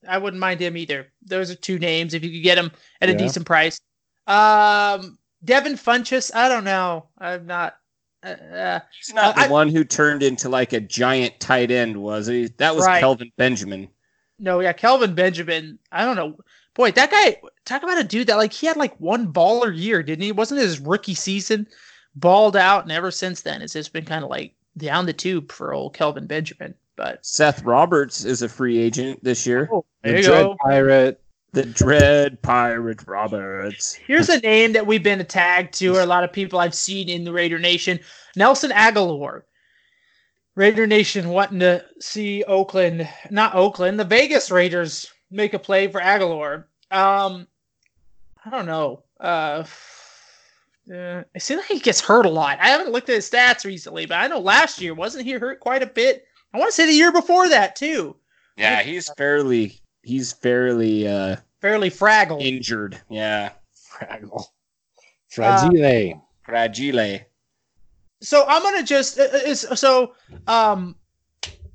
B: I wouldn't mind him either. Those are two names if you could get him at a
D: Yeah.
B: decent price. Um, Devin Funchess. I don't know. I'm not. Uh, uh,
C: He's not
B: I-
C: the one who turned into like a giant tight end, was he? That was
B: Right.
C: Kelvin Benjamin.
B: no, yeah, Kelvin Benjamin. I don't know. Boy, that guy. Talk about a dude that like he had like one baller year, didn't he? Wasn't his rookie season balled out, and ever since then it's just been kind of like down the tube for old Kelvin Benjamin. But
C: Seth Roberts is a free agent this year.
B: oh,
D: The
B: you
D: Dread
B: go.
D: Pirate.
C: The Dread Pirate Roberts.
B: Here's a name that we've been tagged to, or a lot of people I've seen in the Raider Nation. Nelson Agholor. Raider Nation wanting to see Oakland, not Oakland, the Vegas Raiders make a play for Agholor. Um, I don't know. Uh, uh, it seems like he gets hurt a lot. I haven't looked at his stats recently, but I know last year wasn't he hurt quite a bit? I want to say the year before that too.
C: Yeah, he's fairly he's fairly uh
B: Fairly fragile.
C: injured. Yeah.
D: Fraggle. Fragile.
C: Fragile.
B: so I'm gonna just uh, uh, is so um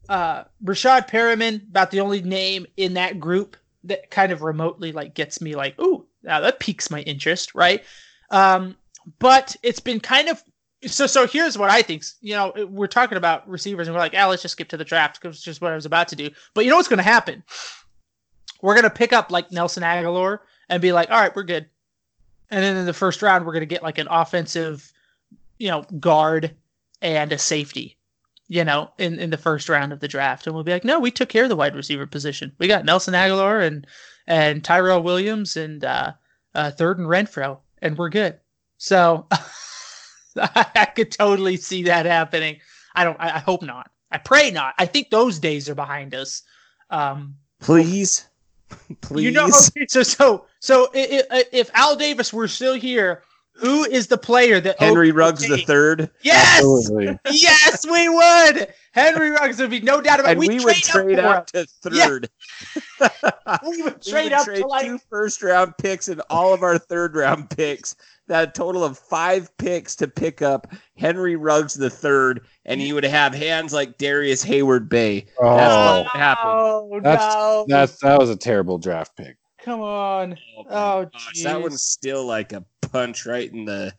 B: uh Rashad Perriman about the only name in that group that kind of remotely like gets me like ooh now that piques my interest right um but it's been kind of so so here's what I think you know we're talking about receivers and we're like ah let's just skip to the draft because it's just what I was about to do but you know what's gonna happen we're gonna pick up like Nelson Agholor and be like all right we're good and then in the first round we're gonna get like an offensive you know, guard and a safety, you know, in, in the first round of the draft. And we'll be like, no, we took care of the wide receiver position. We got Nelson Agholor and and Tyrell Williams and uh, uh, third and Renfrow, and we're good. So I could totally see that happening. I don't. I, I hope not. I pray not. I think those days are behind us. Um,
C: Please. Please.
B: you know, okay, so so so i- i- if Al Davis were still here, who is the player that
C: Henry Ruggs the third.
B: Yes,
D: Absolutely.
B: yes, we would. Henry Ruggs would be no doubt about.
C: And we, would trade
B: up
C: to third.
B: We would
C: We
B: trade
C: would
B: up
C: trade
B: to like
C: two first round picks and all of our third round picks. That a total of five picks to pick up Henry Ruggs the third, and you would have hands like Darrius Heyward-Bey. That's
D: Oh,
C: what would happen.
B: Oh
D: That's-
B: no!
D: that's that was a terrible draft pick.
B: Come on.
C: Oh,
B: Oh,
C: gosh, that
B: jeez.
C: one's still like a punch right in the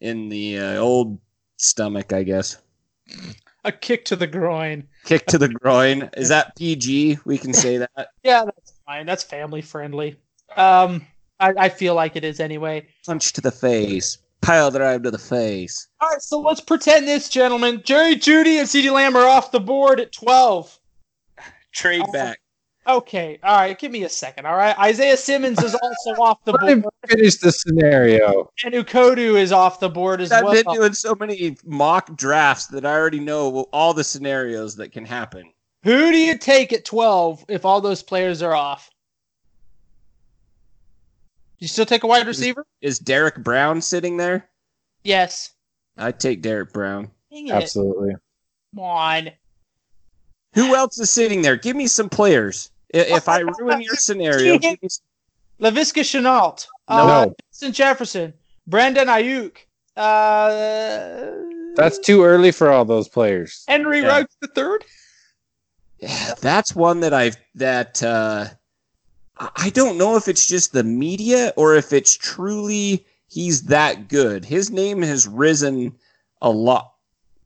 C: in the uh, old stomach, I guess.
B: A kick to the groin.
C: Kick to the groin. Is that PG? We can say that.
B: Yeah, that's fine. That's family friendly. Um, I, I feel like it is anyway.
C: Punch to the face. Pile drive to the face.
B: All right, so let's pretend this, gentlemen. Jerry Jeudy and CeeDee Lamb are off the board at 12.
C: Trade
B: Oh.
C: back.
B: Uh, okay, all right, give me a second. All right, Isaiah Simmons is also off the board,
D: finish the scenario.
B: and Okudah is off the board as well.
C: I've been doing so many mock drafts that I already know all the scenarios that can happen.
B: Who do you take at 12 if all those players are off? You still take a wide receiver?
C: Is Derrick Brown sitting there?
B: Yes.
C: I take Derrick Brown.
B: Dang it.
D: Absolutely.
B: Come on.
C: Who else is sitting there? Give me some players. If I ruin your scenario, give me some-
B: Laviska Shenault.
C: No.
B: Uh, Justin Jefferson. Brandon Aiyuk. Uh,
D: That's too early for all those players.
B: Henry
C: Yeah.
B: Ruggs the third.
C: Yeah, that's one that I've that uh I I don't know if it's just the media or if it's truly he's that good. His name has risen a lot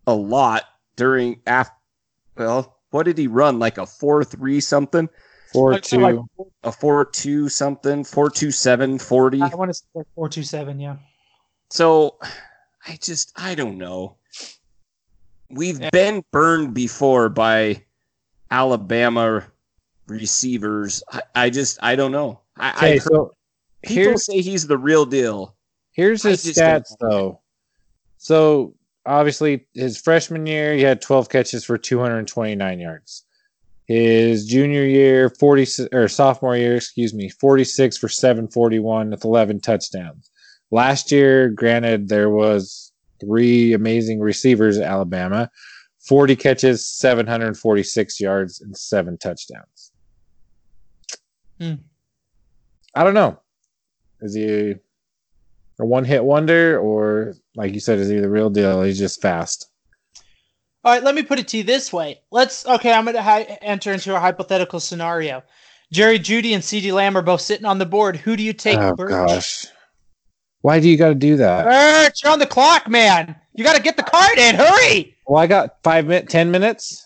C: a lot during after well, what did he run? Like a four three something?
D: Four
B: Like, so, like,
D: two.
C: A four two something, four two seven forty.
B: I want to say four two seven. Yeah.
C: So I just I don't know. We've
B: Yeah.
C: been burned before by Alabama receivers. I, I just I don't know. I, I
D: Okay,
C: heard
D: so
C: people say he's the real deal.
D: here's his stats though. So obviously his freshman year he had 12 catches for 229 yards. His junior year 40 or sophomore year, excuse me, 46 for 741 with 11 touchdowns. Last year, granted there was three amazing receivers at Alabama, 40 catches, 746 yards and 7 touchdowns.
B: Hmm.
D: I don't know. Is he a one hit wonder, or like you said, is he the real deal? He's just fast.
B: All right, let me put it to you this way. Let's okay. I'm going to hi- enter into a hypothetical scenario. Jerry Jeudy and CeeDee Lamb are both sitting on the board. Who do you take?
D: oh
B: Birch?
D: gosh, why do you got to do that?
B: Birch, you're on the clock, man. You got to get the card in. Hurry.
D: Well, I got five minutes, ten minutes.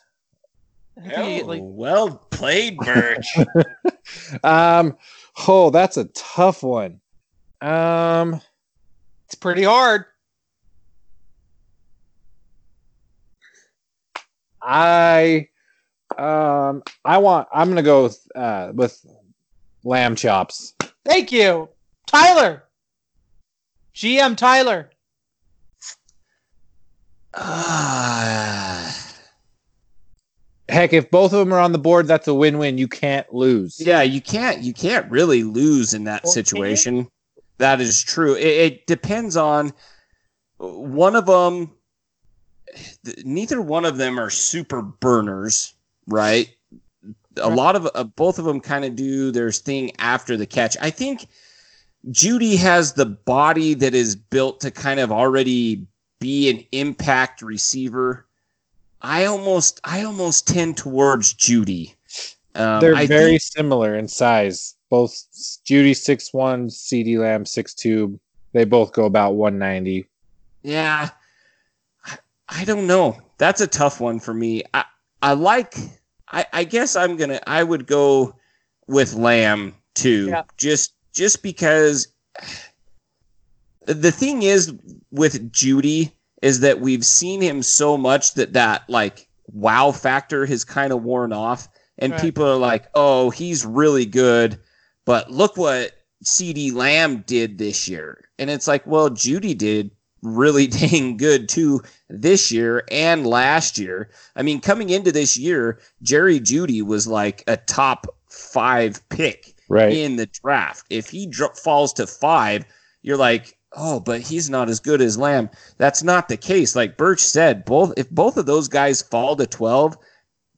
B: Immediately.
C: well played, Birch.
D: Um, oh, that's a tough one. Um,
B: It's pretty hard.
D: I, um, I want. I'm gonna go with, uh, with lamb chops.
B: Thank you, Tyler. GM Tyler.
C: Ah.
D: Heck, if both of them are on the board, that's a win-win. You can't lose.
C: yeah, you can't you can't really lose in that
B: Well,
C: situation. That is true. It, it depends on one of them. Neither one of them are super burners, right? A lot of uh, both of them kind of do their thing after the catch. I think Jeudy has the body that is built to kind of already be an impact receiver. I almost I almost tend towards Jeudy. Um,
D: They're
C: I
D: very
C: think-
D: similar in size. Both Jeudy six one, CeeDee Lamb six two. They both go about one ninety.
C: Yeah. I, I don't know. That's a tough one for me. I, I like I, I guess I'm gonna I would go with Lamb too.
B: Yeah.
C: Just just because the thing is with Jeudy is that we've seen him so much that that like wow factor has kind of worn off and
B: Right.
C: people are like, "Oh, he's really good." But look what CeeDee Lamb did this year. And it's like, well, Jeudy did really dang good too this year and last year. I mean, coming into this year, Jerry Jeudy was like a top five pick
D: Right.
C: in the draft. If he dro- falls to five, you're like, oh, but he's not as good as Lamb. That's not the case. Like Birch said, both if both of those guys fall to twelve,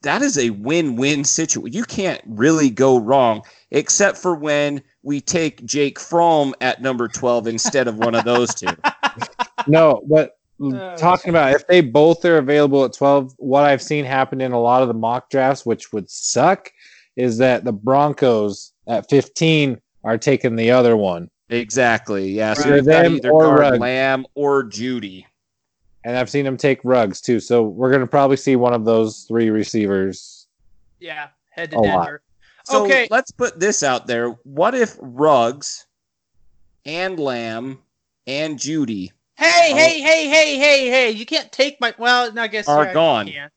C: that is a win-win situation. You can't really go wrong, except for when we take Jake Fromm at number twelve instead of one of those two.
D: no, but talking about if they both are available at 12, what I've seen happen in a lot of the mock drafts, which would suck, is that the Broncos at 15 are taking the other one.
C: Exactly. Yeah. So
D: Either
C: you've got either
D: or
C: guard
D: Ruggs.
C: Lamb or Jeudy.
D: And I've seen them take Ruggs too. So we're going to probably see one of those three receivers.
B: Yeah, head to
D: A lot.
B: Denver.
C: So
B: Okay.
C: let's put this out there. What if Ruggs and Lamb and Jeudy
B: Hey,
C: Oh.
B: hey, hey, hey, hey, hey! You can't take my. Well, no, I guess
C: Are
B: yeah, you
C: gone.
B: can.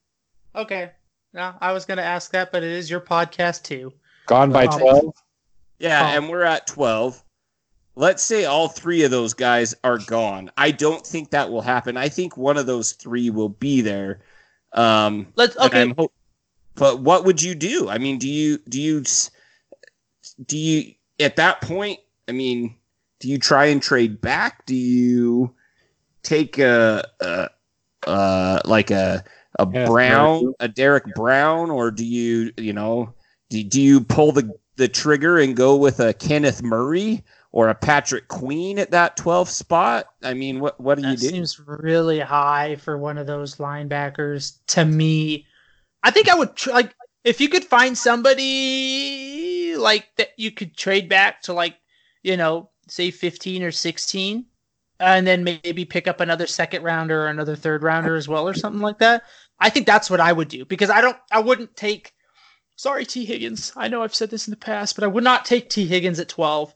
B: Okay. No, I was going to ask that, but it is your podcast too.
D: Gone by
B: Oh.
D: 12.
C: Yeah,
B: Oh.
C: and we're at 12. Let's say all three of those guys are gone. I don't think that will happen. I think one of those three will be there. Um,
B: Let's. Okay.
C: I'm ho- but what would you do? I mean, do you do you do you at that point? I mean, do you try and trade back? Do you take a, a, a like a a
D: Kenneth
C: Brown,
D: Murray.
C: a Derrick Brown, or do you you know do, do you pull the the trigger and go with a Kenneth Murray, or a Patrick Queen at that 12th spot. I mean, what what do
B: that
C: you do?
B: seems really high for one of those linebackers to me. I think I would tr- like if you could find somebody like that you could trade back to like you know say 15 or 16 and then maybe pick up another second rounder or another third rounder as well or something like that i think that's what i would do because i don't i wouldn't take sorry Tee Higgins i know i've said this in the past but i would not take Tee Higgins at 12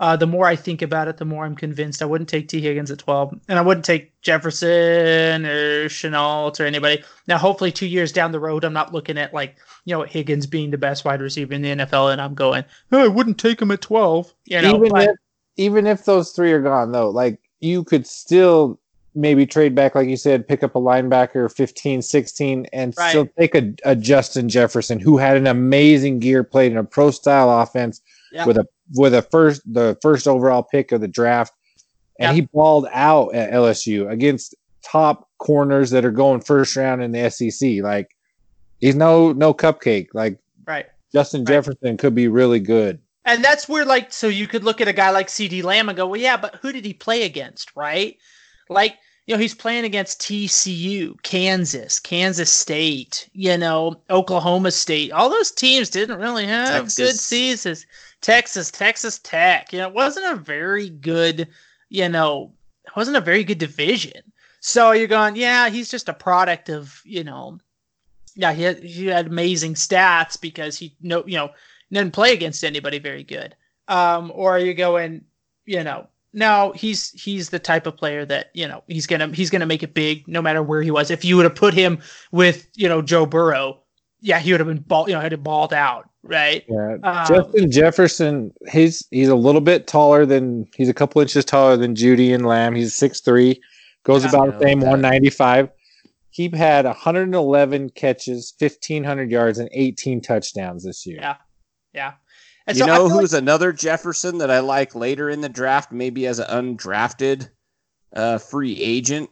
B: uh, the more i think about it the more i'm convinced. I wouldn't take Tee Higgins at 12 and i wouldn't take jefferson or Shenault or anybody. Now hopefully two years down the road i'm not looking at like you know higgins being the best wide receiver in the nfl and i'm going oh, i wouldn't take him at 12 you know
D: even
B: but-
D: if even if those three are gone though, like you could still maybe trade back, like you said, pick up a linebacker 15, 16, and
B: Right.
D: still take a, a Justin Jefferson who had an amazing gear, played in a pro style offense
B: Yeah.
D: with a with a first the first overall pick of the draft. And
B: Yeah.
D: he balled out at LSU against top corners that are going first round in the SEC. Like he's no no cupcake. Like
B: right
D: Justin
B: Right.
D: Jefferson could be really good.
B: And that's where, like, so you could look at a guy like CeeDee Lamb and go, well, yeah, but who did he play against, right? Like, you know, he's playing against TCU, Kansas, Kansas State, you know, Oklahoma State. All those teams didn't really have
C: Texas.
B: good seasons. Texas, Texas Tech, you know, it wasn't a very good, you know, it wasn't a very good division. So you're going, yeah, he's just a product of, you know, yeah, he had, he had amazing stats because he no, you know, didn't play against anybody very good. Um, or you going, you know, no, he's he's the type of player that you know he's gonna he's gonna make it big no matter where he was. If you would have put him with you know Joe Burrow, yeah, he would have been ball, you know, had it balled out, right?
D: Yeah,
B: Um,
D: Justin Jefferson, he's he's a little bit taller than he's a couple inches taller than Jeudy and Lamb. He's six three, goes
B: Yeah.
D: about the same one ninety five. He had 111 catches, 1500 yards, and 18 touchdowns this year.
B: Yeah. Yeah. And
C: you
B: so
C: know
B: feel like-
C: who's another Jefferson that I like later in the draft, maybe as an undrafted uh, free agent,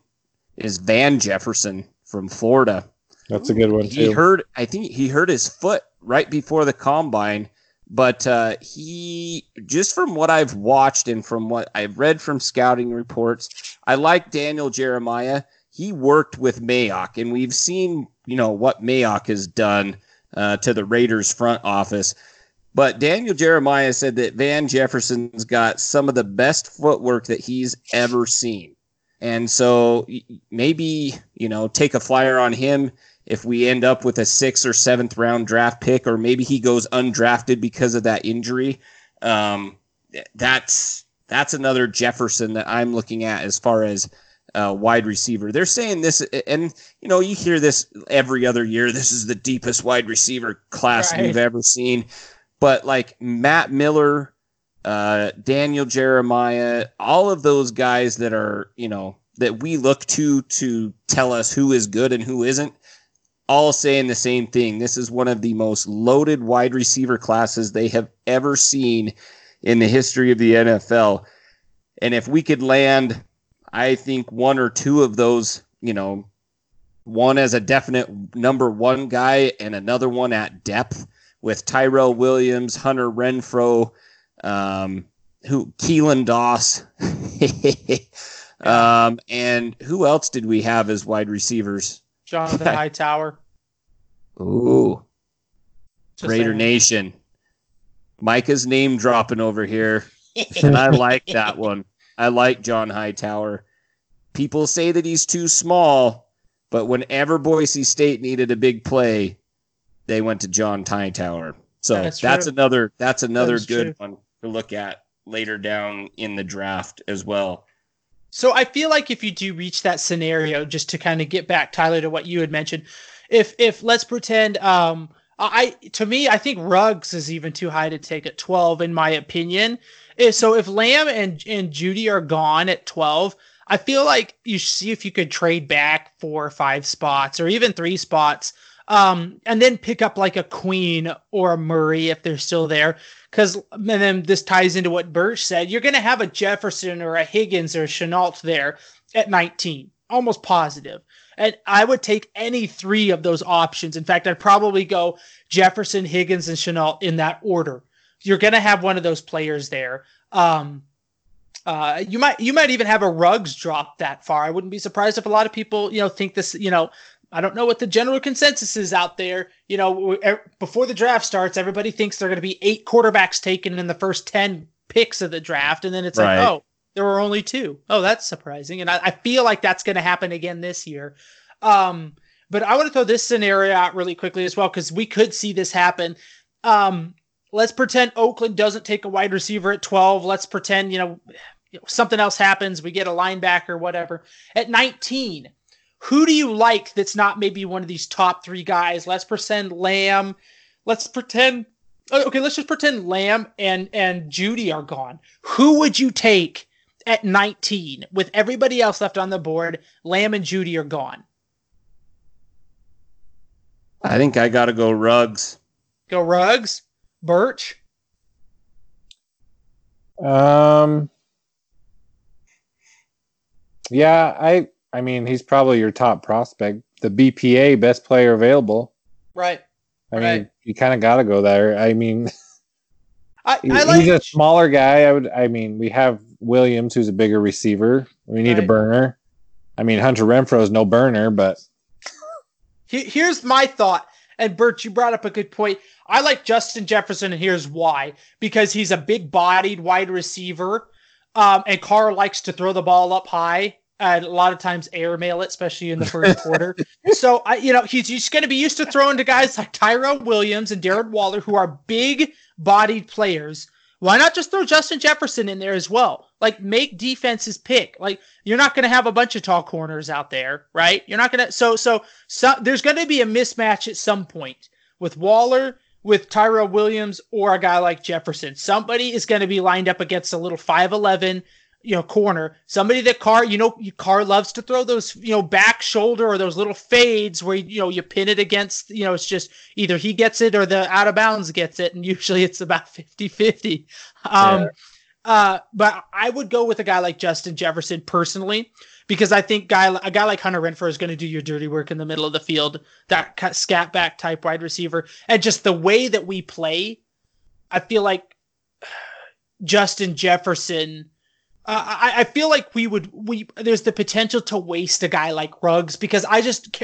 C: is Van Jefferson from Florida.
D: That's a good one Too.
C: He
D: too.
C: hurt, I think he hurt his foot right before the combine, but uh, he, just from what I've watched and from what I've read from scouting reports, I like Daniel Jeremiah. He worked with Mayock, and we've seen, you know, what Mayock has done uh, to the Raiders front office. But Daniel Jeremiah said that Van Jefferson's got some of the best footwork that he's ever seen. And so maybe, you know, take a flyer on him if we end up with a sixth or seventh round draft pick, or maybe he goes undrafted because of that injury. Um, that's that's another Jefferson that I'm looking at as far as uh, wide receiver. They're saying this, and you know, you hear this every other year. This is the deepest wide receiver class
B: Right.
C: we've ever seen. But like Matt Miller, uh, Daniel Jeremiah, all of those guys that are, you know, that we look to to tell us who is good and who isn't, all saying the same thing. This is one of the most loaded wide receiver classes they have ever seen in the history of the NFL. And if we could land, I think one or two of those, you know, one as a definite number one guy and another one at depth with Tyrell Williams, Hunter Renfrow, um, who Keelan Doss, um, and who else did we have as wide receivers?
B: Jonathan Hightower.
C: Ooh,
B: Just
C: Raider
B: saying.
C: Nation. Micah's name dropping over here, and I like that one. I like John Hightower. People say that he's too small, but whenever Boise State needed a big play, they went to John Hightower. So
B: That's
C: that's, another that's another
B: is
C: good
B: true.
C: one to look at later down in the draft as well.
B: So I feel like if you do reach that scenario, just to kind of get back, Tyler, to what you had mentioned, if if let's pretend, um, I to me, I think Ruggs is even too high to take at twelve, in my opinion. Eh, So if Lamb and and Jeudy are gone at twelve, I feel like you see if you could trade back four or five spots, or even three spots, um, and then pick up like a Queen or a Murray if they're still there. Because and then this ties into what Birch said. You're going to have a Jefferson or a Higgins or a Shenault there at 19, almost positive. And I would take any three of those options. In fact, I'd probably go Jefferson, Higgins, and Shenault in that order. You're going to have one of those players there. Um, Uh, you might you might even have a Ruggs drop that far. I wouldn't be surprised if a lot of people you know think this. You know, I don't know what the general consensus is out there. You know, before the draft starts, everybody thinks there are going to be eight quarterbacks taken in the first ten picks of the draft, and then it's right. like, oh, there were only two. Oh, that's surprising. And I, I feel like that's going to happen again this year. Um, but I want to throw this scenario out really quickly as well because we could see this happen. Um, let's pretend Oakland doesn't take a wide receiver at 12. Let's pretend, you know, something else happens. We get a linebacker, whatever. At 19, who do you like that's not maybe one of these top three guys? Let's pretend Lamb. Let's pretend. Okay, let's just pretend Lamb and and Jeudy are gone. Who would you take at 19 with everybody else left on the board? Lamb and Jeudy are gone.
C: I think I got to go Ruggs.
B: Go Ruggs, Birch.
D: Um. Yeah, I I mean he's probably your top prospect, the BPA best player available.
B: Right.
D: I right. mean, you kind of got to go there. I mean,
B: I, I like,
D: he's a smaller guy. I would. I mean, we have Williams, who's a bigger receiver. We need right. a burner. I mean, Hunter Renfrow is no burner, but
B: here's my thought. And Bert, you brought up a good point. I like Justin Jefferson, and here's why: because he's a big-bodied wide receiver, um, and Carr likes to throw the ball up high and a lot of times airmail it, especially in the first quarter. So I, you know, he's just going to be used to throwing to guys like Tyrell Williams and Darren Waller, who are big-bodied players. Why not just throw Justin Jefferson in there as well? Like make defenses pick. Like you're not going to have a bunch of tall corners out there, right? You're not going to. So so so there's going to be a mismatch at some point with Waller with Tyrell Williams or a guy like Jefferson. Somebody is going to be lined up against a little 5'11, you know, corner. Somebody that Carr, you know, Carr loves to throw those, you know, back shoulder or those little fades where, you know, you pin it against, you know, it's just either he gets it or the out of bounds gets it. And usually it's about 50 50. Um, yeah. uh, but I would go with a guy like Justin Jefferson personally because I think guy a guy like Hunter Renfrow is going to do your dirty work in the middle of the field, that scat back type wide receiver, and just the way that we play, I feel like Justin Jefferson. Uh, I, I feel like we would we there's the potential to waste a guy like Ruggs because I just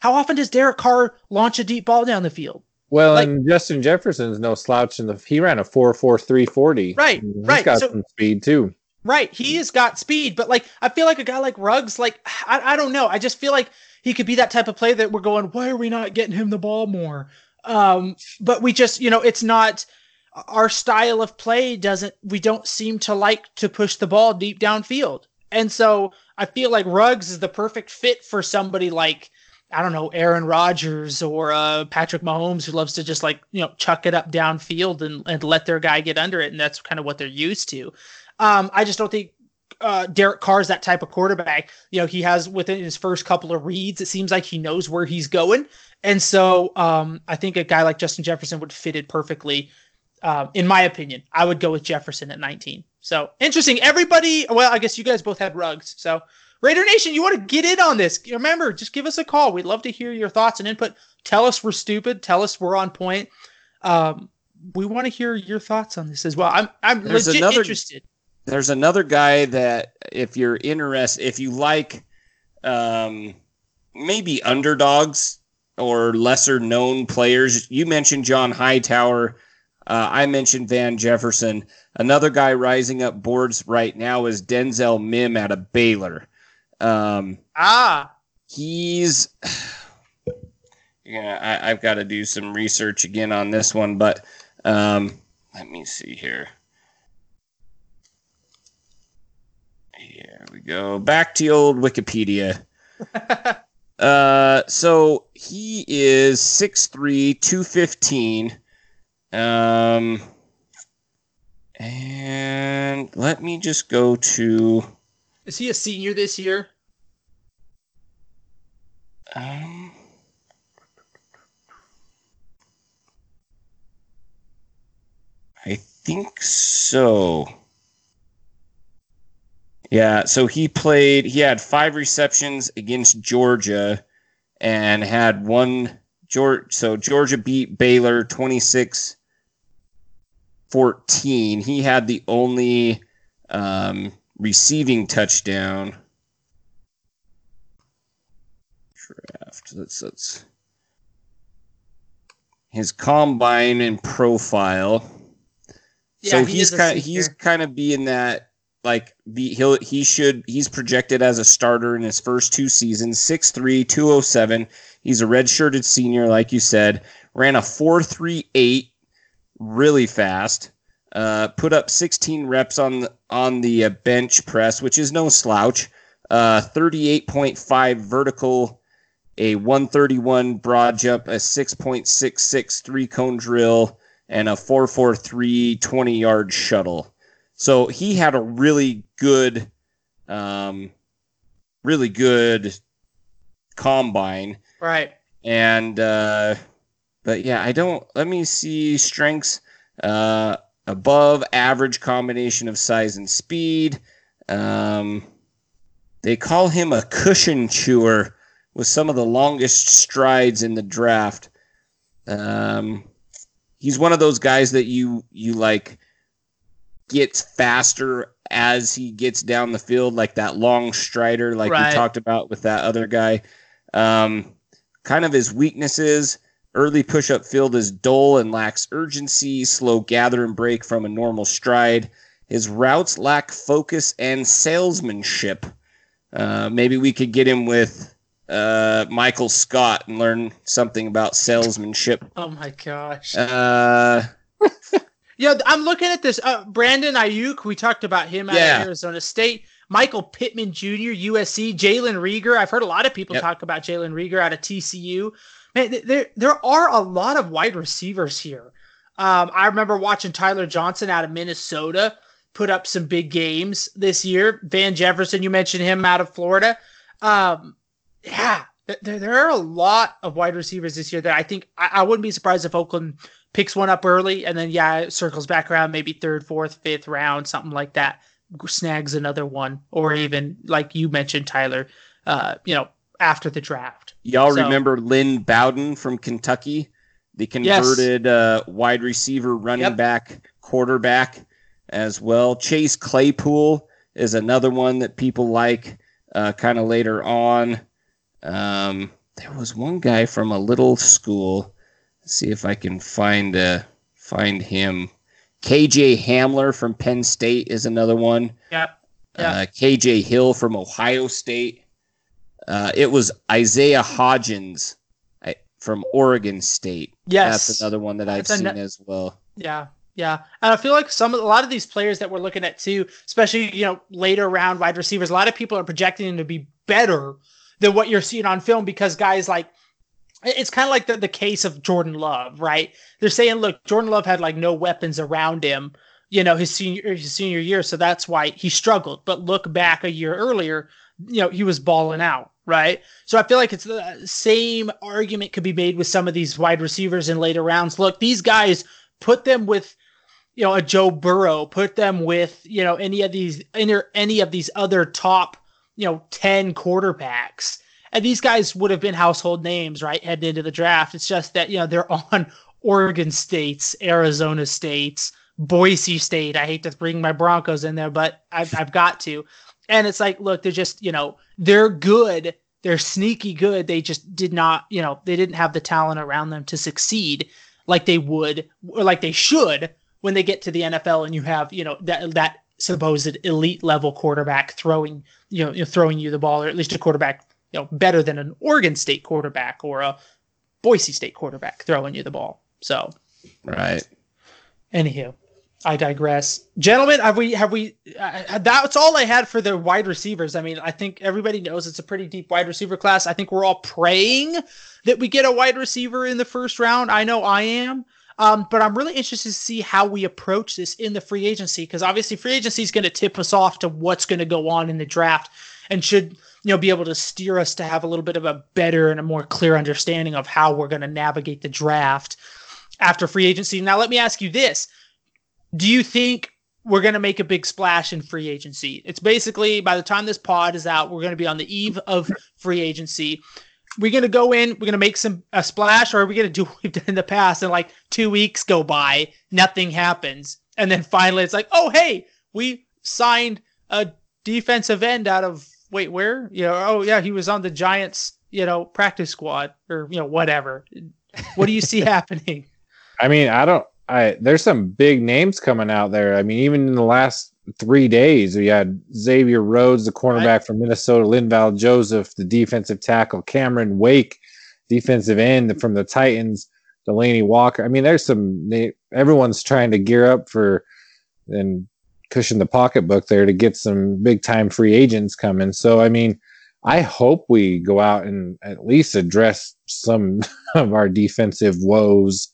B: how often does Derek Carr launch a deep ball down the field?
D: Well, like, and Justin Jefferson's no slouch in the he ran a four four three forty.
B: Right,
D: He's
B: right.
D: got so, some speed too.
B: Right. He has got speed, but like I feel like a guy like Ruggs, like I, I don't know. I just feel like he could be that type of player that we're going, why are we not getting him the ball more? Um, but we just, you know, it's not our style of play doesn't we don't seem to like to push the ball deep downfield. And so I feel like Ruggs is the perfect fit for somebody like I don't know, Aaron Rodgers or uh, Patrick Mahomes, who loves to just like you know chuck it up downfield and, and let their guy get under it, and that's kind of what they're used to. Um, I just don't think uh, Derek Carr is that type of quarterback. You know, he has within his first couple of reads, it seems like he knows where he's going. And so um, I think a guy like Justin Jefferson would fit it perfectly. Uh, in my opinion, I would go with Jefferson at 19. So interesting. Everybody, well, I guess you guys both had Ruggs. So Raider Nation, you want to get in on this? Remember, just give us a call. We'd love to hear your thoughts and input. Tell us we're stupid. Tell us we're on point. Um, we want to hear your thoughts on this as well. I'm I'm There's legit another, interested.
C: There's another guy that if you're interested, if you like, um, maybe underdogs or lesser known players. You mentioned John Hightower. Uh, I mentioned Van Jefferson. Another guy rising up boards right now is Denzel Mims out of Baylor. Um,
B: ah,
C: he's. Yeah, I, have got to do some research again on this one, but um, let me see here. Here we go. Back to old Wikipedia. uh, so he is 6'3, 215. Um, and let me just go to.
B: Is he a senior this year?
C: Um, I think so. Yeah, so he played, he had five receptions against Georgia and had one. George, so Georgia beat Baylor 26 14. He had the only um, receiving touchdown. Draft. Let's let's his combine and profile.
B: Yeah,
C: so
B: he
C: he's kind he's kind of being that like be he'll he should he's projected as a starter in his first two seasons 6'3 207 he's a redshirted senior like you said ran a 438 really fast uh, put up 16 reps on the, on the uh, bench press which is no slouch uh, 38.5 vertical a 131 broad jump a 6.66 three cone drill and a 443 20 yard shuttle so he had a really good, um, really good combine.
B: Right.
C: And, uh, but yeah, I don't, let me see strengths, uh, above average combination of size and speed. Um, they call him a cushion chewer with some of the longest strides in the draft. Um, he's one of those guys that you, you like, gets faster as he gets down the field, like that long strider, like
B: Right.
C: we talked about with that other guy. Um, kind of his weaknesses early push up field is dull and lacks urgency, slow gather and break from a normal stride. His routes lack focus and salesmanship. Uh, maybe we could get him with uh, Michael Scott and learn something about salesmanship.
B: Oh my gosh.
C: Uh,
B: Yeah, I'm looking at this. Uh, Brandon Aiyuk, we talked about him out
C: Yeah.
B: of Arizona State. Michael Pittman Jr., USC. Jalen Reagor. I've heard a lot of people
C: Yep.
B: talk about Jalen Reagor out of TCU. There there are a lot of wide receivers here. Um, I remember watching Tyler Johnson out of Minnesota put up some big games this year. Van Jefferson, you mentioned him out of Florida. Um, yeah, th- there, there are a lot of wide receivers this year that I think I, I wouldn't be surprised if Oakland picks one up early and then yeah circles back around maybe third fourth fifth round something like that snags another one or even like you mentioned tyler uh you know after the draft
C: Y'all
B: So-
C: remember Lynn Bowden from Kentucky, the
B: Yes.
C: converted uh, wide receiver, running
B: Yep.
C: back, quarterback as well. Chase Claypool is another one that people like uh, kind of later on. Um, there was one guy from a little school. Let's see if I can find uh, find him. KJ Hamler from Penn State is another one.
B: yep Yeah.
C: Uh, KJ Hill from Ohio State. Uh, it was Isaiah Hodgins from Oregon State.
B: yes
C: That's another one that I've
B: That's
C: seen as well.
B: Yeah, yeah, and I feel like some a lot of these players that we're looking at too, especially you know later round wide receivers, a lot of people are projecting them to be better than what you're seeing on film because guys like it's kind of like the, the case of Jordan Love, right? They're saying, look, Jordan Love had like no weapons around him, you know, his senior his senior year, so that's why he struggled. But look back a year earlier, you know, he was balling out, right? So I feel like it's the same argument could be made with some of these wide receivers in later rounds. Look, these guys put them with you know a Joe Burrow, put them with you know any of these any, any of these other top you know 10 quarterbacks. And these guys would have been household names, right? Heading into the draft. It's just that, you know, they're on Oregon States, Arizona States, Boise State. I hate to bring my Broncos in there, but I've, I've got to. And it's like, look, they're just, you know, they're good. They're sneaky good. They just did not, you know, they didn't have the talent around them to succeed like they would or like they should when they get to the NFL and you have, you know, that that supposed elite level quarterback throwing, you know, throwing you the ball, or at least a quarterback, you know, better than an Oregon State quarterback or a Boise State quarterback throwing you the ball. So,
C: Right.
B: anywho, I digress. Gentlemen, have we have we? Uh, that's all I had for the wide receivers. I mean, I think everybody knows it's a pretty deep wide receiver class. I think we're all praying that we get a wide receiver in the first round. I know I am. Um, but I'm really interested to see how we approach this in the free agency because obviously free agency is going to tip us off to what's going to go on in the draft and should you know be able to steer us to have a little bit of a better and a more clear understanding of how we're going to navigate the draft after free agency. Now let me ask you this. Do you think we're going to make a big splash in free agency? It's basically by the time this pod is out, we're going to be on the eve of free agency we're gonna go in, we're gonna make some a splash, or are we gonna do what we've done in the past and like two weeks go by, nothing happens, and then finally it's like, oh hey, we signed a defensive end out of wait where? You know, oh yeah, he was on the Giants, you know, practice squad or you know whatever. What do you see happening?
D: I mean, I don't. I there's some big names coming out there. I mean, even in the last three days, we had Xavier Rhodes, the cornerback from Minnesota, Linval Joseph, the defensive tackle, Cameron Wake, defensive end from the Titans, Delanie Walker. I mean, there's some. Everyone's trying to gear up for and cushion the pocketbook there to get some big time free agents coming. So, I mean, I hope we go out and at least address some of our defensive woes.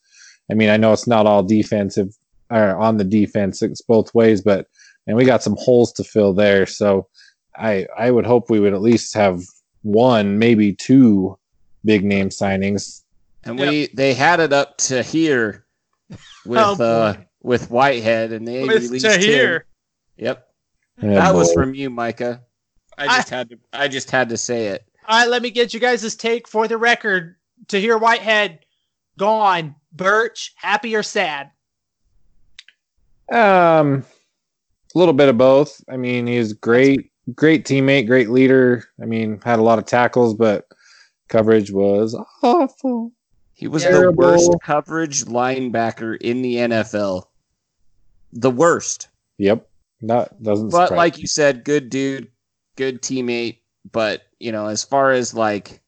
D: I mean, I know it's not all defensive or on the defense, it's both ways, but and we got some holes to fill there. So I I would hope we would at least have one, maybe two big name signings.
C: And we yep. they had it up to here with oh, uh with Whitehead and they with released to here. Yep. Yeah, that boy. was from you, Micah. I just I, had to I just had to say it.
B: All right, let me get you guys' take for the record. Tahir Whitehead gone. Birch, happy or sad?
D: Um a little bit of both. I mean, he's great, great teammate, great leader. I mean, had a lot of tackles, but coverage was awful.
C: He was Terrible. the worst coverage linebacker in the NFL. The worst.
D: Yep. That doesn't
C: But like me. you said, good dude, good teammate, but you know, as far as like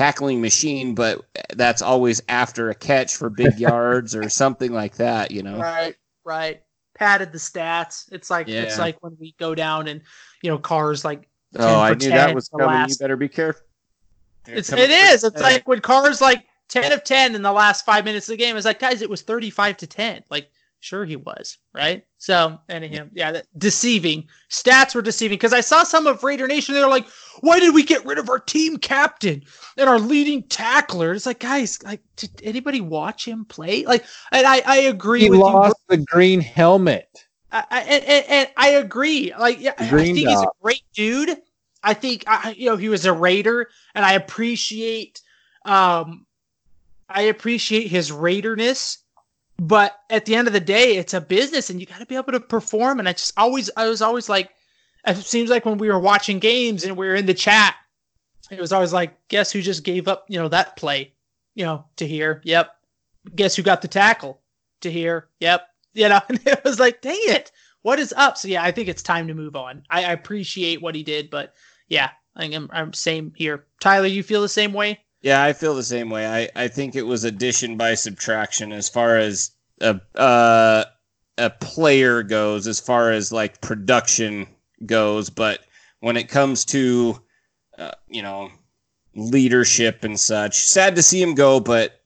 C: tackling machine, but that's always after a catch for big yards or something like that, you know.
B: Right, right padded the stats. It's like yeah. it's like when we go down and you know cars like.
C: Oh, I knew that was coming. Last... You better be careful.
B: it's it is. It's like when cars like ten of ten in the last five minutes of the game. It's like guys, it was thirty five to ten. Like Sure, he was right. So, anyhow, yeah, that, deceiving stats were deceiving because I saw some of Raider Nation. They're like, "Why did we get rid of our team captain and our leading tackler?" It's like, guys, like, did anybody watch him play? Like, and I, I agree.
D: He
B: with
D: lost you. the green helmet.
B: I, I and, and, and, I agree. Like, yeah, I think dot. he's a great dude. I think, I, you know, he was a Raider, and I appreciate, um, I appreciate his Raiderness but at the end of the day, it's a business and you got to be able to perform. And I just always, I was always like, it seems like when we were watching games and we were in the chat, it was always like, guess who just gave up, you know, that play, you know, Tahir. Yep. Guess who got the tackle Tahir. Yep. You know, and it was like, dang it. What is up? So yeah, I think it's time to move on. I, I appreciate what he did, but yeah, I'm, I'm same here. Tyler, you feel the same way?
C: Yeah, I feel the same way. I, I think it was addition by subtraction as far as a uh, a player goes, as far as like production goes. But when it comes to uh, you know leadership and such, sad to see him go, but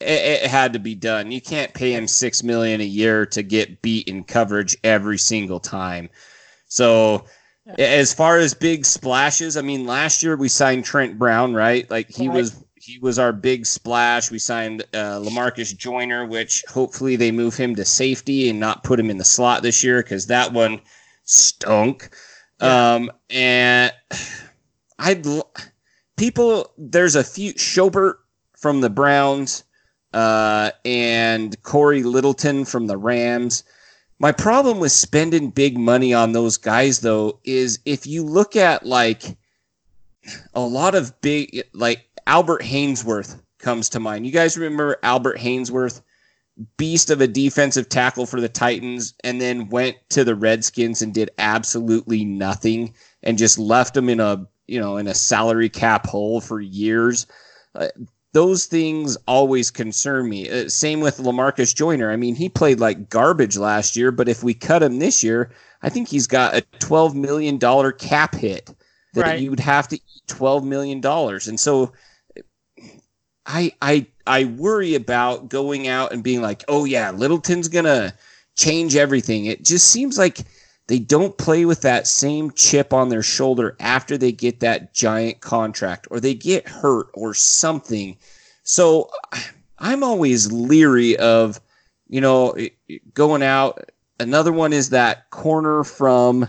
C: it, it, had to be done. You can't pay him six million a year to get beat in coverage every single time. So as far as big splashes, I mean, last year we signed Trent Brown, right? Like he right. was he was our big splash. We signed uh, Lamarcus Joyner, which hopefully they move him to safety and not put him in the slot this year because that one stunk. Yeah. Um, and I'd people. There's a few Schobert from the Browns uh, and Cory Littleton from the Rams. My problem with spending big money on those guys, though, is if you look at like a lot of big, like Albert Haynesworth comes to mind. You guys remember Albert Haynesworth, beast of a defensive tackle for the Titans, and then went to the Redskins and did absolutely nothing and just left them in a you know in a salary cap hole for years. Uh, those things always concern me. Uh, same with Lamarcus Joyner. I mean, he played like garbage last year, but if we cut him this year, I think he's got a $12 million cap hit that right. you would have to eat $12 million. And so I, I, I worry about going out and being like, oh, yeah, Littleton's going to change everything. It just seems like they don't play with that same chip on their shoulder after they get that giant contract or they get hurt or something. So I'm always leery of, you know, going out. Another one is that corner from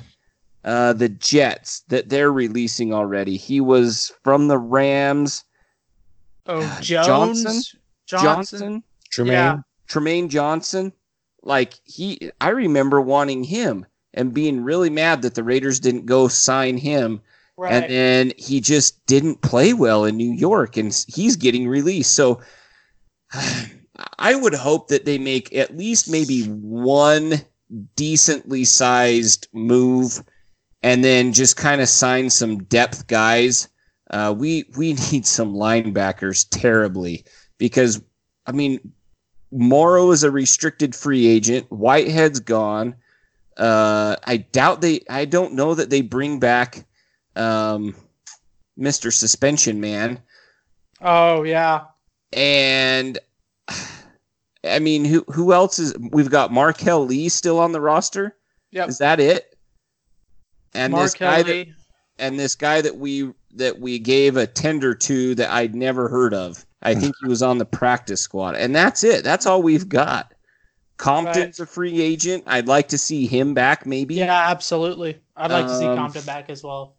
C: uh, the Jets that they're releasing already. He was from the Rams.
B: Oh, Jones? Johnson?
C: Johnson? Johnson? Tremaine? Yeah. Trumaine Johnson. Like he, I remember wanting him and being really mad that the Raiders didn't go sign him.
B: Right.
C: And then he just didn't play well in New York and he's getting released. So I would hope that they make at least maybe one decently sized move and then just kind of sign some depth guys. Uh, we we need some linebackers terribly because I mean Morrow is a restricted free agent. Whitehead's gone. Uh, I doubt they. I don't know that they bring back um, Mr. Suspension Man.
B: oh yeah.
C: And I mean, who who else is? We've got Marquel Lee still on the roster.
B: Yep.
C: Is that it? And this guy that, and this guy that we that we gave a tender to that I'd never heard of. I think he was on the practice squad, and that's it. That's all we've got. Compton's a free agent. I'd like to see him back, maybe.
B: Yeah, absolutely. I'd like to see
C: Um,
B: Compton back as well.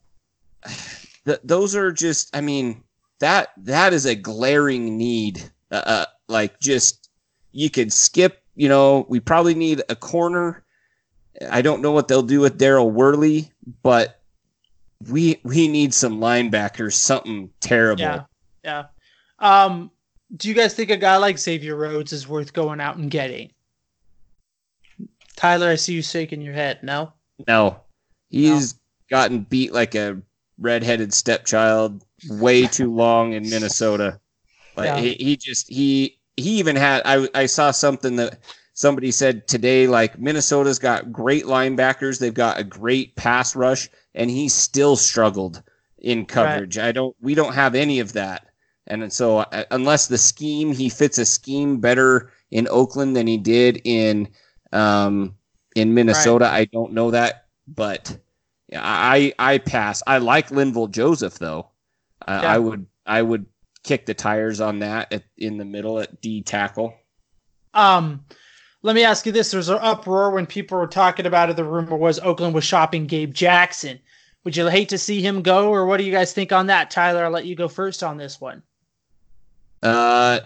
C: Th- those are just. I mean, that that is a glaring need. Uh, uh, like just you could skip. You know, we probably need a corner. I don't know what they'll do with Daryl Worley, but we we need some linebackers. Something terrible.
B: Yeah. Yeah. Um, do you guys think a guy like Xavier Rhodes is worth going out and getting? Tyler, I see you shaking your head. No.
C: No, he's gotten beat like a redheaded stepchild way too long in Minnesota. Like
B: Yeah.
C: he, he just he he even had I I saw something that somebody said today like Minnesota's got great linebackers, they've got a great pass rush, and he still struggled in coverage. I don't we don't have any of that. And so uh, unless the scheme he fits a scheme better in Oakland than he did in um in Minnesota, I don't know that, but I I pass. I like Linval Joseph though. I
B: Yeah.
C: I would I would kick the tires on that at, in the middle at D tackle.
B: Um, let me ask you this: There's an uproar when people were talking about it. The rumor was Oakland was shopping Gabe Jackson. Would you hate to see him go, or what do you guys think on that? Tyler, I'll let you go first on this one.
C: Uh,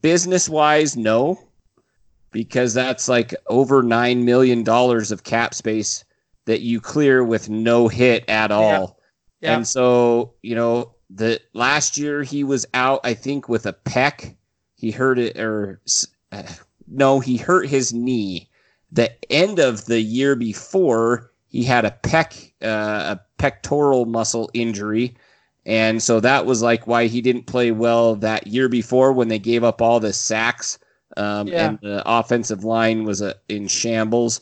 C: business wise, no, because that's like over nine million dollars of cap space that you clear with no hit at all.
B: Yeah.
C: And so, you know, the last year he was out, I think, with a pec. He hurt it, or uh, no, he hurt his knee. The end of the year before, he had a pec, uh, a pectoral muscle injury. And so that was like why he didn't play well that year before when they gave up all the sacks. Um,
B: Yeah.
C: And the offensive line was uh, in shambles.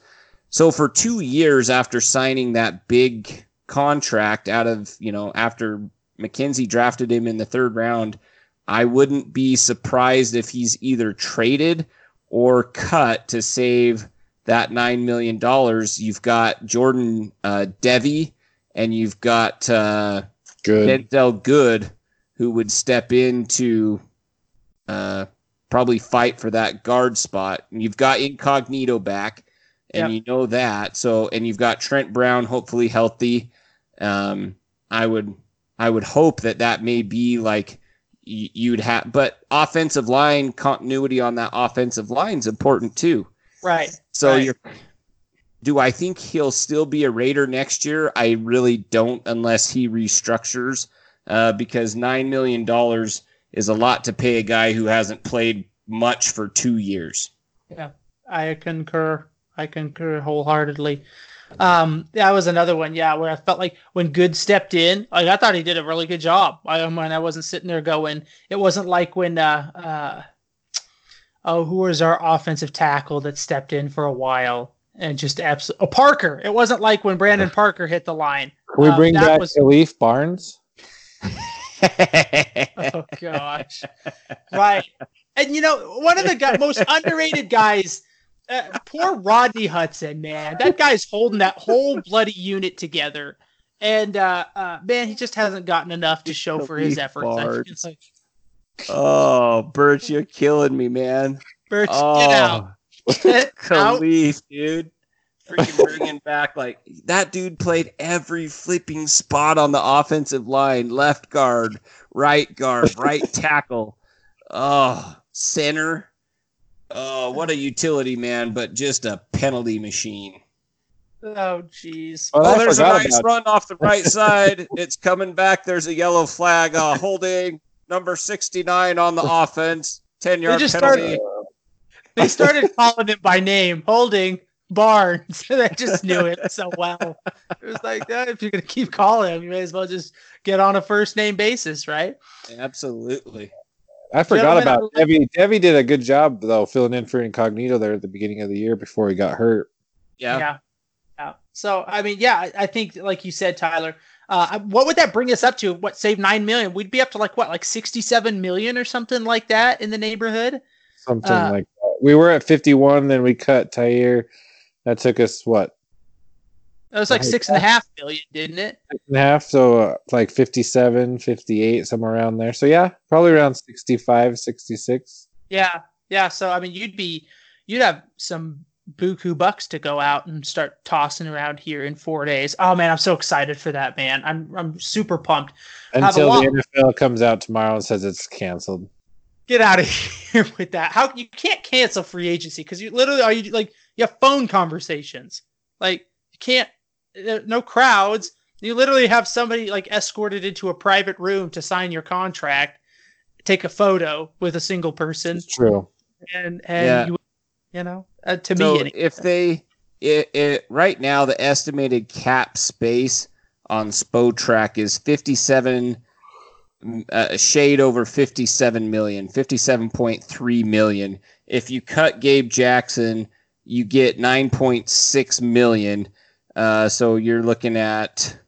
C: So for two years after signing that big contract out of, you know, after McKenzie drafted him in the third round, I wouldn't be surprised if he's either traded or cut to save that $9 million. You've got Jordan uh, Devey and you've got uh,
D: Good.
C: Denzelle Good, who would step into uh, probably fight for that guard spot. And you've got Incognito back, and
B: Yep.
C: you know that. So, and you've got Trent Brown, hopefully healthy. Um, I would, I would hope that that may be like y- you'd have, but offensive line continuity on that offensive line is important too.
B: Right.
C: So
B: Right.
C: you're. Do I think he'll still be a Raider next year? I really don't, unless he restructures, uh, because nine million dollars is a lot to pay a guy who hasn't played much for two years.
B: Yeah, I concur. I concur wholeheartedly. Um, that was another one, yeah, where I felt like when Good stepped in, like I thought he did a really good job. I when I wasn't sitting there going, it wasn't like when uh uh oh, who was our offensive tackle that stepped in for a while and just absolutely oh, Parker. It wasn't like when Brandon Parker hit the line.
D: Can we
B: Uh,
D: bring
B: that
D: back
B: was-
D: Khalif Barnes?
B: Oh gosh. right. And you know, one of the guy, most underrated guys, uh, poor Rodney Hudson, man. That guy's holding that whole bloody unit together. And uh, uh, man, he just hasn't gotten enough to show for his efforts. I feel
C: Barnes.
B: like,
C: oh, Birch, you're killing me, man.
B: Birch,
C: oh,
B: get out. Get out.
C: Khalif, dude. Freaking bringing back like that dude played every flipping spot on the offensive line, left guard, right guard, right tackle, oh, center. Oh, what a utility man, but just a penalty machine.
B: Oh, jeez.
D: Well,
C: Oh, there's a nice
D: about-
C: run off the right side. It's coming back. There's a yellow flag uh, holding number 69 on the offense. 10 yard penalty.
B: started- They started calling him by name, holding Barnes. they just knew it so well. It was like, eh, if you're gonna keep calling him, you may as well just get on a first name basis, right?
C: Absolutely.
D: I forgot
B: Gentlemen,
D: about
B: I would
D: Devey. Devey did a good job though, filling in for Incognito there at the beginning of the year before he got hurt.
C: Yeah.
B: yeah. Yeah. So I mean, yeah, I, I think like you said, Tyler. Uh, what would that bring us up to? What save nine million? We'd be up to like what, like sixty-seven million or something like that in the neighborhood.
D: Something
B: Uh,
D: like that. We were at 51, then we cut Tahir. That took us what
B: It was like
D: Right.
B: six and a half million, didn't it?
D: six and a half? So uh, like 57, 58, somewhere around there. So yeah, probably around 65, 66.
B: Yeah, yeah. So I mean, you'd be, you'd have some buku bucks to go out and start tossing around here in four days. Oh man, I'm so excited for that, man. I'm I'm super pumped. A
D: Until the NFL comes out tomorrow and says it's canceled.
B: Get out of here with that. How you can't cancel free agency because you literally are you like you have phone conversations. Like you can't, uh, no crowds. You literally have somebody like escorted into a private room to sign your contract, take a photo with a single person,
D: It's true.
B: and and
C: Yeah.
B: you, you know, uh, to
C: so
B: me, anyway.
C: if they it, it right now the estimated cap space on Spotrac is 57 mm, uh, a shade over 57 million 57.3 million if you cut Gabe Jackson you get 9.6 million uh, so you're looking at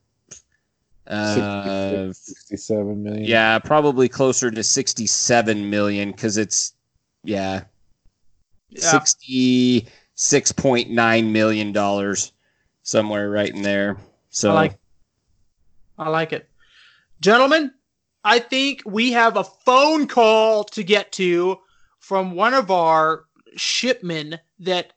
C: uh,
D: 67 million.
C: yeah probably closer to 67 million because it's yeah
B: Yeah.
C: sixty-six point nine million dollars, somewhere right in there. So
B: I like I like it. Gentlemen, I think we have a phone call to get to from one of our shipmen that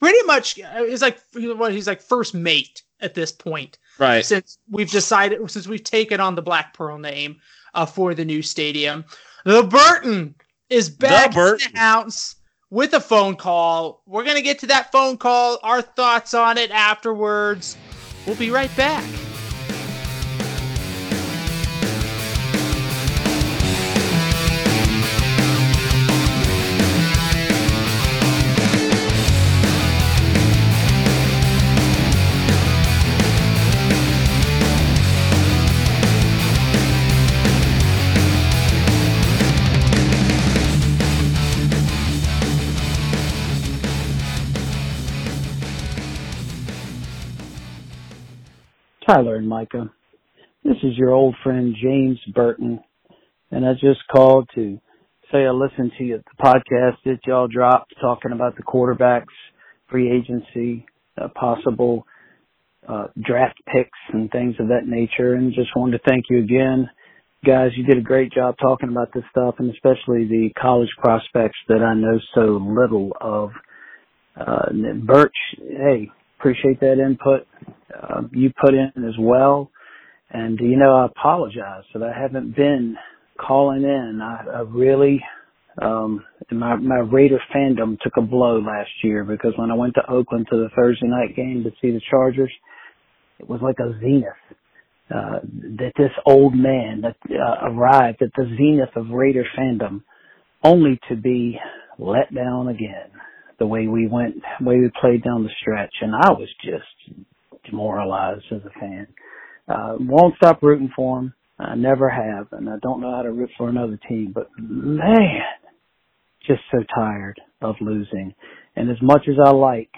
B: pretty much is like what he's like first mate at this point
C: right,
B: since we've decided since we've taken on the Black Pearl name uh, for the new stadium. The Burton is back in
C: Burton.
B: the house with a phone call. We're gonna get to that phone call, our thoughts on it afterwards. We'll be right back.
E: Tyler and Micah. This is your old friend James Burton, and I just called to say I listened to you, the podcast that y'all dropped talking about the quarterbacks, free agency, uh, possible uh, draft picks and things of that nature, and just wanted to thank you again. Guys, you did a great job talking about this stuff, and especially the college prospects that I know so little of. Uh, Birch, hey, appreciate that input uh, you put in as well. And you know, I apologize that I haven't been calling in. I, I really, um, my my Raider fandom took a blow last year because when I went to Oakland to the Thursday night game to see the Chargers, it was like a zenith. Uh, that this old man that uh, arrived at the zenith of Raider fandom, only to be let down again. The way we went, the way we played down the stretch, and I was just demoralized as a fan. Uh, won't stop rooting for him. I never have, and I don't know how to root for another team. But man, just so tired of losing. And as much as I like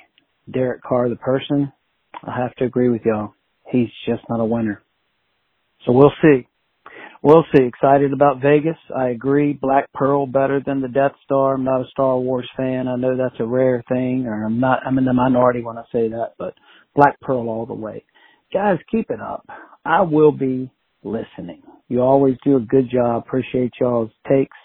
E: Derek Carr, the person, I have to agree with y'all. He's just not a winner. So we'll see. We'll see. Excited about Vegas. I agree. Black Pearl better than the Death Star. I'm not a Star Wars fan. I know that's a rare thing, or I'm not. I'm in the minority when I say that, but Black Pearl all the way. Guys, keep it up. I will be listening. You always do a good job. Appreciate y'all's takes.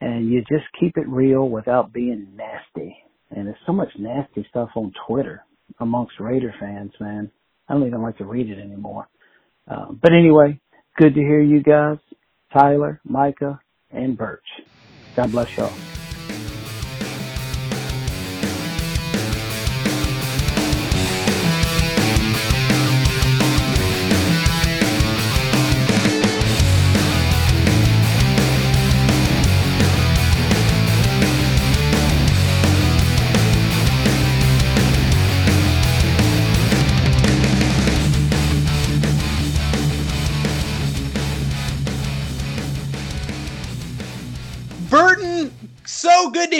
E: And you just keep it real without being nasty. And there's so much nasty stuff on Twitter amongst Raider fans, man. I don't even like to read it anymore. Uh, but anyway, good to hear you guys, Tyler, Micah, and Birch. God bless y'all.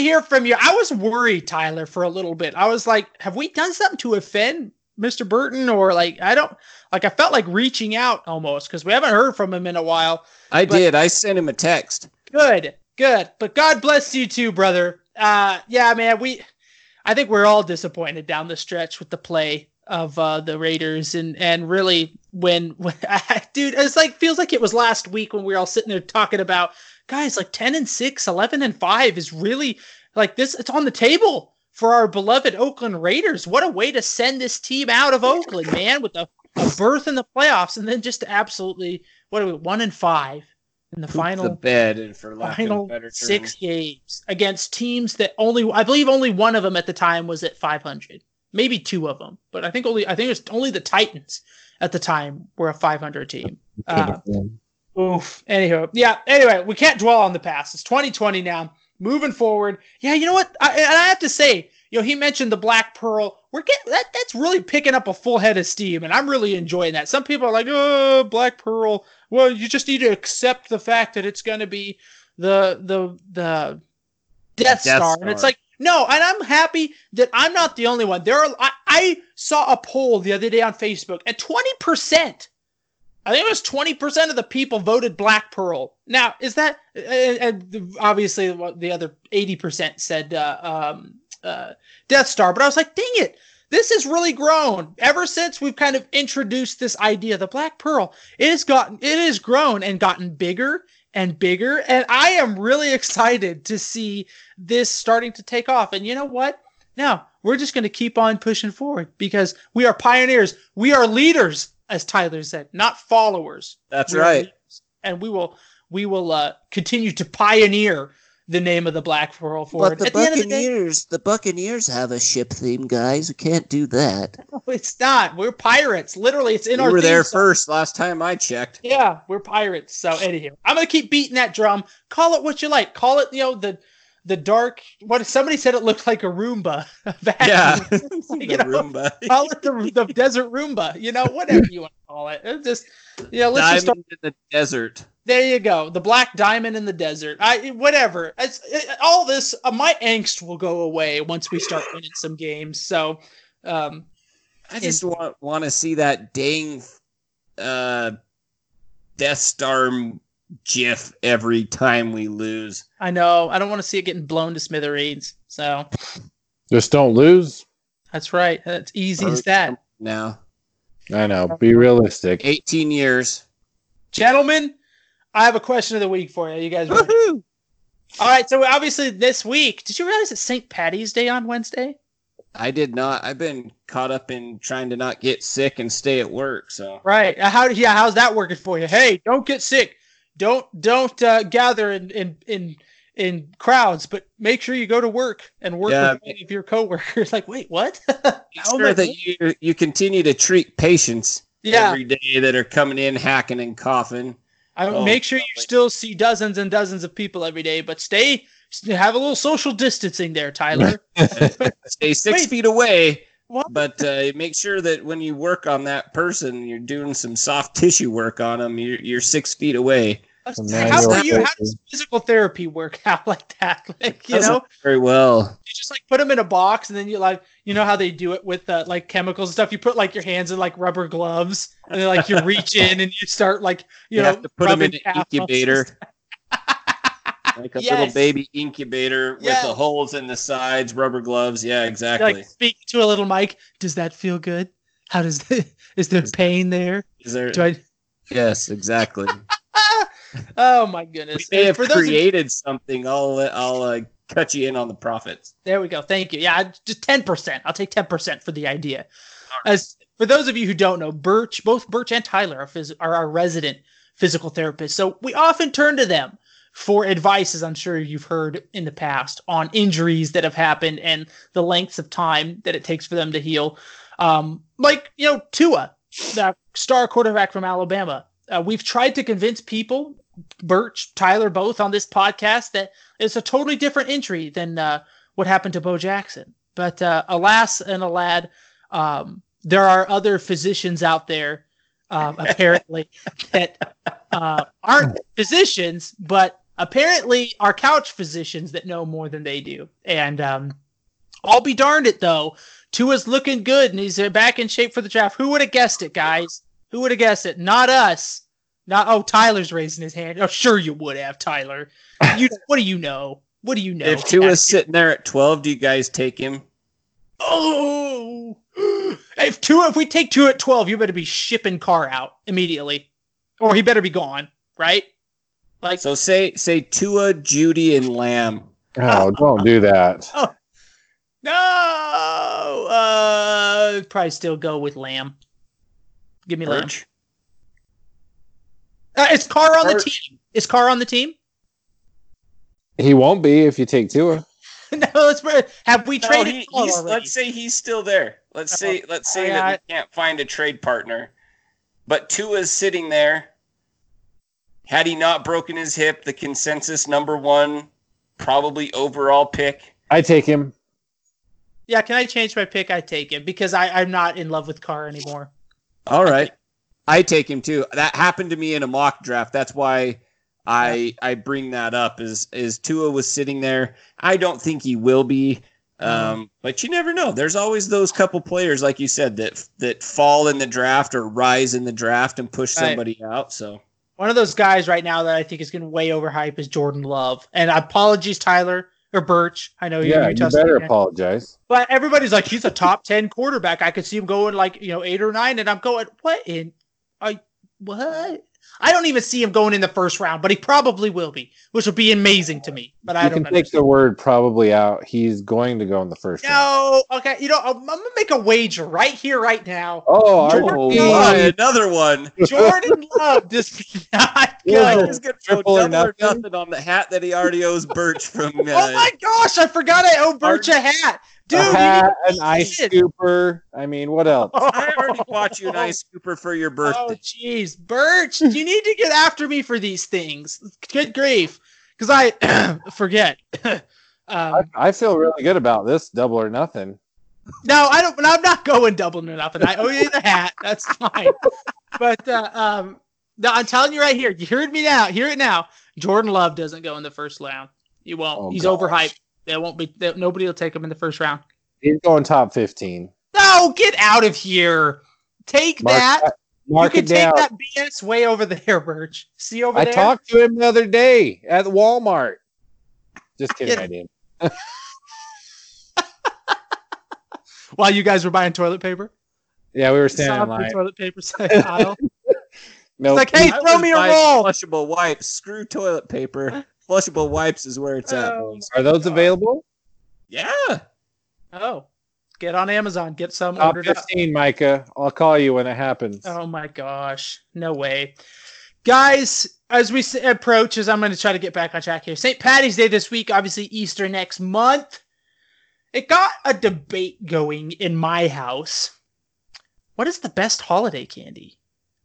B: Hear from you. I was worried, Tyler, for a little bit. I was like, have we done something to offend Mr. Burton? Or like, I don't like, I felt like reaching out almost because we haven't heard from him in a while.
C: I
B: But-
C: did. I sent him a text.
B: Good, good. But God bless you too, brother. Uh, yeah, man, we, I think we're all disappointed down the stretch with the play of uh, the Raiders, and and really when, when dude, it's like feels like it was last week when we were all sitting there talking about guys like 10 and 6 11 and 5 is really like this it's on the table for our beloved oakland raiders what a way to send this team out of oakland man with a, a berth in the playoffs and then just absolutely what are we one and five in the
C: Poop
B: final
C: the bed, and for lack
B: final
C: of better
B: six
C: terms.
B: games against teams that only I believe only one of them at the time was at 500, maybe two of them, but I think only I think it's only the Titans at the time were a 500 team. Uh, oof. Anyhow, yeah. Anyway, we can't dwell on the past. It's 2020 now. Moving forward, yeah. You know what? I, and I have to say, you know, he mentioned the Black Pearl. We're getting that. That's really picking up a full head of steam, and I'm really enjoying that. Some people are like, "Oh, Black Pearl." Well, you just need to accept the fact that it's going to be the the the Death,
C: Death
B: Star. and it's like no, and I'm happy that I'm not the only one. There are I, I saw a poll the other day on Facebook, and 20 percent. I think it was 20 percent of the people voted Black Pearl. Now, is that and obviously what the other 80 percent said uh, um, uh, Death Star? But I was like, dang it. This has really grown ever since we've kind of introduced this idea, the Black Pearl. It has gotten, it has grown and gotten bigger and bigger, and I am really excited to see this starting to take off. And you know what? Now we're just going to keep on pushing forward because we are pioneers. We are leaders, as Tyler said, not followers.
C: That's
B: We are
C: right.
B: leaders. And we will, we will uh, continue to pioneer the name of the Black Pearl forward.
F: But the
B: At the end of the day,
F: Buccaneers, the Buccaneers have a ship theme, guys. We can't do that.
B: no, it's not. We're pirates. Literally, it's in
C: We
B: our.
C: We were
B: theme
C: there
B: song.
C: first last time I checked.
B: Yeah, we're pirates. So anyhow, I'm gonna keep beating that drum. Call it what you like. Call it, you know, the the dark. What somebody said it looked like a Roomba. a vacuum.
C: Yeah,
B: You
C: the
B: know,
C: Roomba.
B: call it the, the desert Roomba. You know, whatever you want to call it. It just, you know, let's just start.
C: In the desert.
B: There you go. The black diamond in the desert. I whatever. It's it, all this. Uh, my angst will go away once we start winning some games. So, um,
C: I just want want to see that dang uh, Death Star GIF every time we lose.
B: I know I don't want to see it getting blown to smithereens. So
D: Just don't lose.
B: that's right. That's easy as that.
C: Now,
D: I know. Be realistic.
C: 18 years.
B: Gentlemen, I have a question of the week for you. You guys ready?
C: Woohoo!
B: All right, so obviously this week, did you realize it's St. Patty's Day on Wednesday?
C: I did not. I've been caught up in trying to not get sick and stay at work. So
B: Right. How yeah, how's that working for you? Hey, don't get sick. Don't don't uh, gather in, in in in crowds, but make sure you go to work and work
C: Yeah.
B: with any of your coworkers. Like, wait, what?
C: make
B: How
C: sure that you you continue to treat patients
B: yeah,
C: every day that are coming in hacking and coughing.
B: I
C: Oh,
B: make sure you still see dozens and dozens of people every day, but stay have a little social distancing there, Tyler.
C: Stay six
B: Wait.
C: feet away,
B: What?
C: but uh, make sure that when you work on that person, you're doing some soft tissue work on them. You're, you're six feet away.
B: How, do you, how does physical therapy work out like that? Like, you know,
C: very well.
B: you just like put them in a box and then you like, you know how they do it with uh, like chemicals and stuff. You put like your hands in like rubber gloves and then like you reach in and you start like, you,
C: You,
B: know,
C: have to put them in an
B: calf muscles.
C: incubator, like a little baby incubator with the holes in the sides, rubber gloves. Yeah, exactly.
B: like speak to a little mic. Does that feel good? How does the, is there pain there?
C: Is there?
B: Do I?
C: Yes, exactly.
B: Oh my
C: we
B: goodness!
C: may
B: And
C: have
B: those of-
C: created something. I'll I'll uh, cut you in on the profits.
B: There we go. Thank you. Yeah, just ten percent. I'll take ten percent for the idea. As for those of you who don't know, Birch, both Birch and Tyler are, phys- are our resident physical therapists, so we often turn to them for advice, as I'm sure you've heard in the past, on injuries that have happened and the lengths of time that it takes for them to heal. Um, like you know, Tua, that star quarterback from Alabama. Uh, we've tried to convince people, Birch, Tyler, both on this podcast, that it's a totally different injury than uh, what happened to Bo Jackson. But uh, alas and alad, um, there are other physicians out there, um, apparently, that uh, aren't physicians, but Apparently, our couch physicians that know more than they do. And um, I'll be darned it though. Tua's looking good and he's uh, back in shape for the draft. Who would have guessed it, guys? Who would have guessed it? Not us. Not oh, Tyler's raising his hand. Oh, sure you would have, Tyler. You what do you know? What do you know?
C: If Tua's sitting there at 12, do you guys take him?
B: Oh, if Tua, if we take Tua at twelve, you better be shipping Carr out immediately, or he better be gone, right? Like,
C: So say say Tua, Jeudy, and Lamb.
D: Oh, don't do that.
B: no, uh, probably still go with Lamb. Give me Lamb. Uh, is Carr on the team? Is Carr on the team?
D: He won't be if you take Tua.
B: no, let's. Have we
C: No,
B: traded?
C: he- he's- let's say he's still there. Let's say let's say
B: I-
C: that we can't find a trade partner, but Tua's sitting there. Had he not broken his hip, the consensus number one, probably overall pick.
D: I take him.
B: Yeah, can I change my pick? I take him because I, I'm not in love with Carr anymore.
C: All right. I take him too. That happened to me in a mock draft. That's why I I bring that up. Is is Tua was sitting there. I don't think he will be. Um, but you never know. There's always those couple players, like you said, that that fall in the draft or rise in the draft and push
B: Right.
C: somebody out. So
B: One of those guys right now that I think is getting way overhyped is Jordan Love. And apologies, Tyler or Birch. I know you're
D: Yeah, you better
B: fan.
D: apologize.
B: But everybody's like, he's a top ten quarterback. I could see him going like you know eight or nine, and I'm going, what in? I what? I don't even see him going in the first round, but he probably will be, which will be amazing to me. But I
D: You
B: don't.
D: can take the word probably out. He's going to go in the first round.
B: no, okay. You know, I'm, I'm gonna make a wager right here, right now.
D: Oh,
B: Jordan
C: oh,
B: Love.
C: my, another one.
B: Jordan Love does not
D: Yeah.
C: He's gonna throw
D: Triple or
C: double or
D: nothing?
C: nothing on the hat that he already owes Birch from. Uh,
B: Oh my gosh, I forgot I owe Birch a hat. Dude,
D: a
B: you
D: hat, an ice scooper. I mean, what else?
C: I already bought you an ice scooper for your birthday.
B: Oh, jeez, Birch, you need to get after me for these things. Good grief, because I forget.
D: I,
B: um,
D: I feel really good about this double or nothing.
B: no, I don't. I'm not going double or nothing. I owe you the hat. That's fine. but uh, um, no, I'm telling you right here. You heard me now. Hear it now. Jordan Love doesn't go in the first round. He won't.
D: Oh,
B: He's
D: gosh.
B: overhyped. There won't be. There, nobody will take him in the first round.
D: He's going top 15.
B: No, get out of here. Take
D: Mark
B: that.
D: that- Mark
B: you
D: it
B: can take
D: down.
B: that BS way over there, Birch. See over
D: I
B: there.
D: talked to him the other day at Walmart. Just kidding,
B: Yeah.
D: I did.
B: While you guys were buying toilet paper.
D: Yeah, we were
B: Saw
D: standing in
B: the
D: line.
B: toilet paper aisle.
D: Nope.
B: like, hey, throw me a roll.
C: Flushable wipes. Screw toilet paper. Flushable wipes is where it's at.
B: Oh.
D: Are those available?
C: Yeah.
B: Oh, get on Amazon. Get some
D: Top
B: ordered up.
D: 15, Micah. I'll call you when it happens.
B: Oh my gosh, no way, guys. As we approach, as I'm going to try to get back on track here. St. Patty's Day this week. Obviously, Easter next month. It got a debate going in my house. What is the best holiday candy?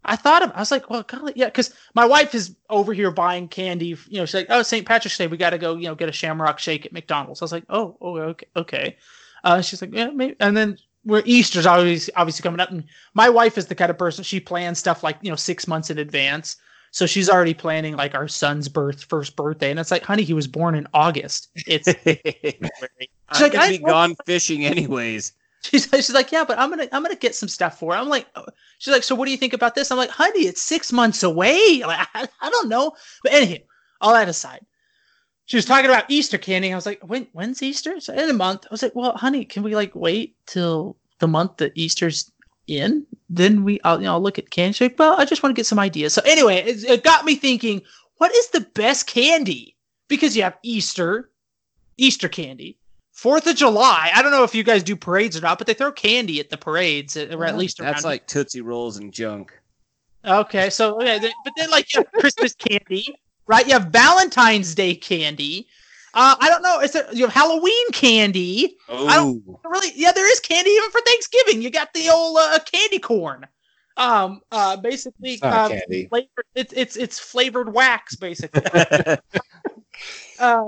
B: I thought of. I was like, well, golly, yeah, because my wife is over here buying candy. You know, she's like, oh, St. Patrick's Day, we got to go. You know, get a Shamrock Shake at McDonald's. I was like, oh, oh, okay, okay. Uh, she's like, yeah, maybe. And then where Easter's always obviously coming up, and my wife is the kind of person she plans stuff like you know six months in advance. So she's already planning like our son's birth, first birthday, and it's like, honey, he was born in August. It's
C: I'm
B: like,
C: gonna
B: I
C: be gone fishing anyways.
B: she's she's like, yeah, but I'm gonna I'm gonna get some stuff for. Her. I'm like, oh. she's like, so what do you think about this? I'm like, honey, it's six months away. Like, I, I don't know, but anyhow, all that aside, she was talking about Easter candy. I was like, when when's Easter? So in a month. I was like, well, honey, can we like wait till the month that Easter's in? Then we I'll you know I'll look at candy. She's like, well, I just want to get some ideas. So anyway, it, it got me thinking, what is the best candy? Because you have Easter, Easter candy. Fourth of July. I don't know if you guys do parades or not, but they throw candy at the parades, uh, or at least around.
C: That's like Tootsie Rolls and junk.
B: okay. So, okay, but then like you have Christmas candy, right? You have Valentine's Day candy. Uh, I don't know. Is there you have Halloween candy? I
C: Oh,
B: Really? Yeah, there is candy even for Thanksgiving. You got the old uh, candy corn. Um, uh, basically,
D: It's
B: um, flavored. It's it's it's flavored wax, basically. uh,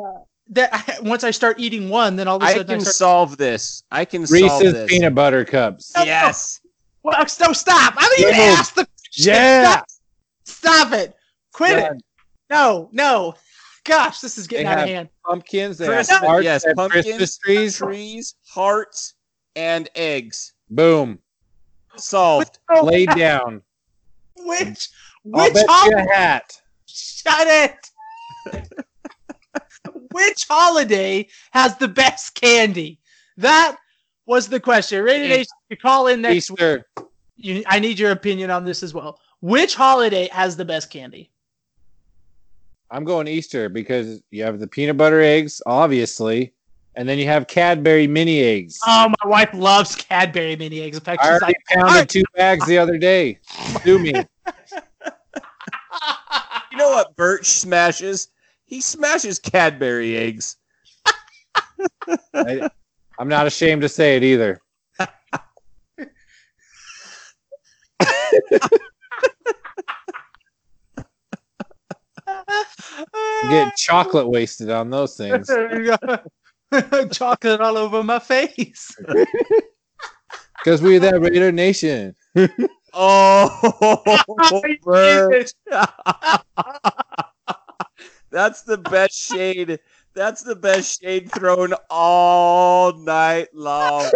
B: that once I start eating one, then all of a
C: I
B: sudden I,
C: can
B: start.
C: solve this. I can solve
D: Reese's
C: this.
D: peanut butter cups.
B: No, no.
C: Yes.
B: Well, no, stop! I didn't even
D: No.
B: ask the question.
D: Yeah.
B: Stop, stop it! Quit it! No, no. gosh, this is getting
D: They
B: out of hand.
D: Pumpkins, they
C: Christmas-
D: have hearts,
C: yes,
D: they have
C: pumpkins,
D: Christmas trees.
C: trees, hearts, and eggs.
D: Boom.
C: Solved.
D: Laid down.
B: Which
D: I'll
B: which
D: bet you
B: holiday?
D: a hat.
B: Shut it. which holiday has the best candy? That was the question. Raider Nation, you call in next week.
D: Easter.
B: You, I need your opinion on this as well. Which holiday has the best candy?
D: I'm going Easter because you have the peanut butter eggs, obviously, and then you have Cadbury mini eggs.
B: Oh, my wife loves Cadbury mini eggs. In fact,
D: I
B: she's
D: already
B: like,
D: pounded two bags the other day. Do me.
C: You know what Birch smashes? He smashes Cadbury eggs.
D: I, I'm not ashamed to say it either. Get chocolate wasted on those things.
B: chocolate all over my face.
D: Because we're that Raider Nation.
C: Oh, That's the best shade. That's the best shade thrown all night long.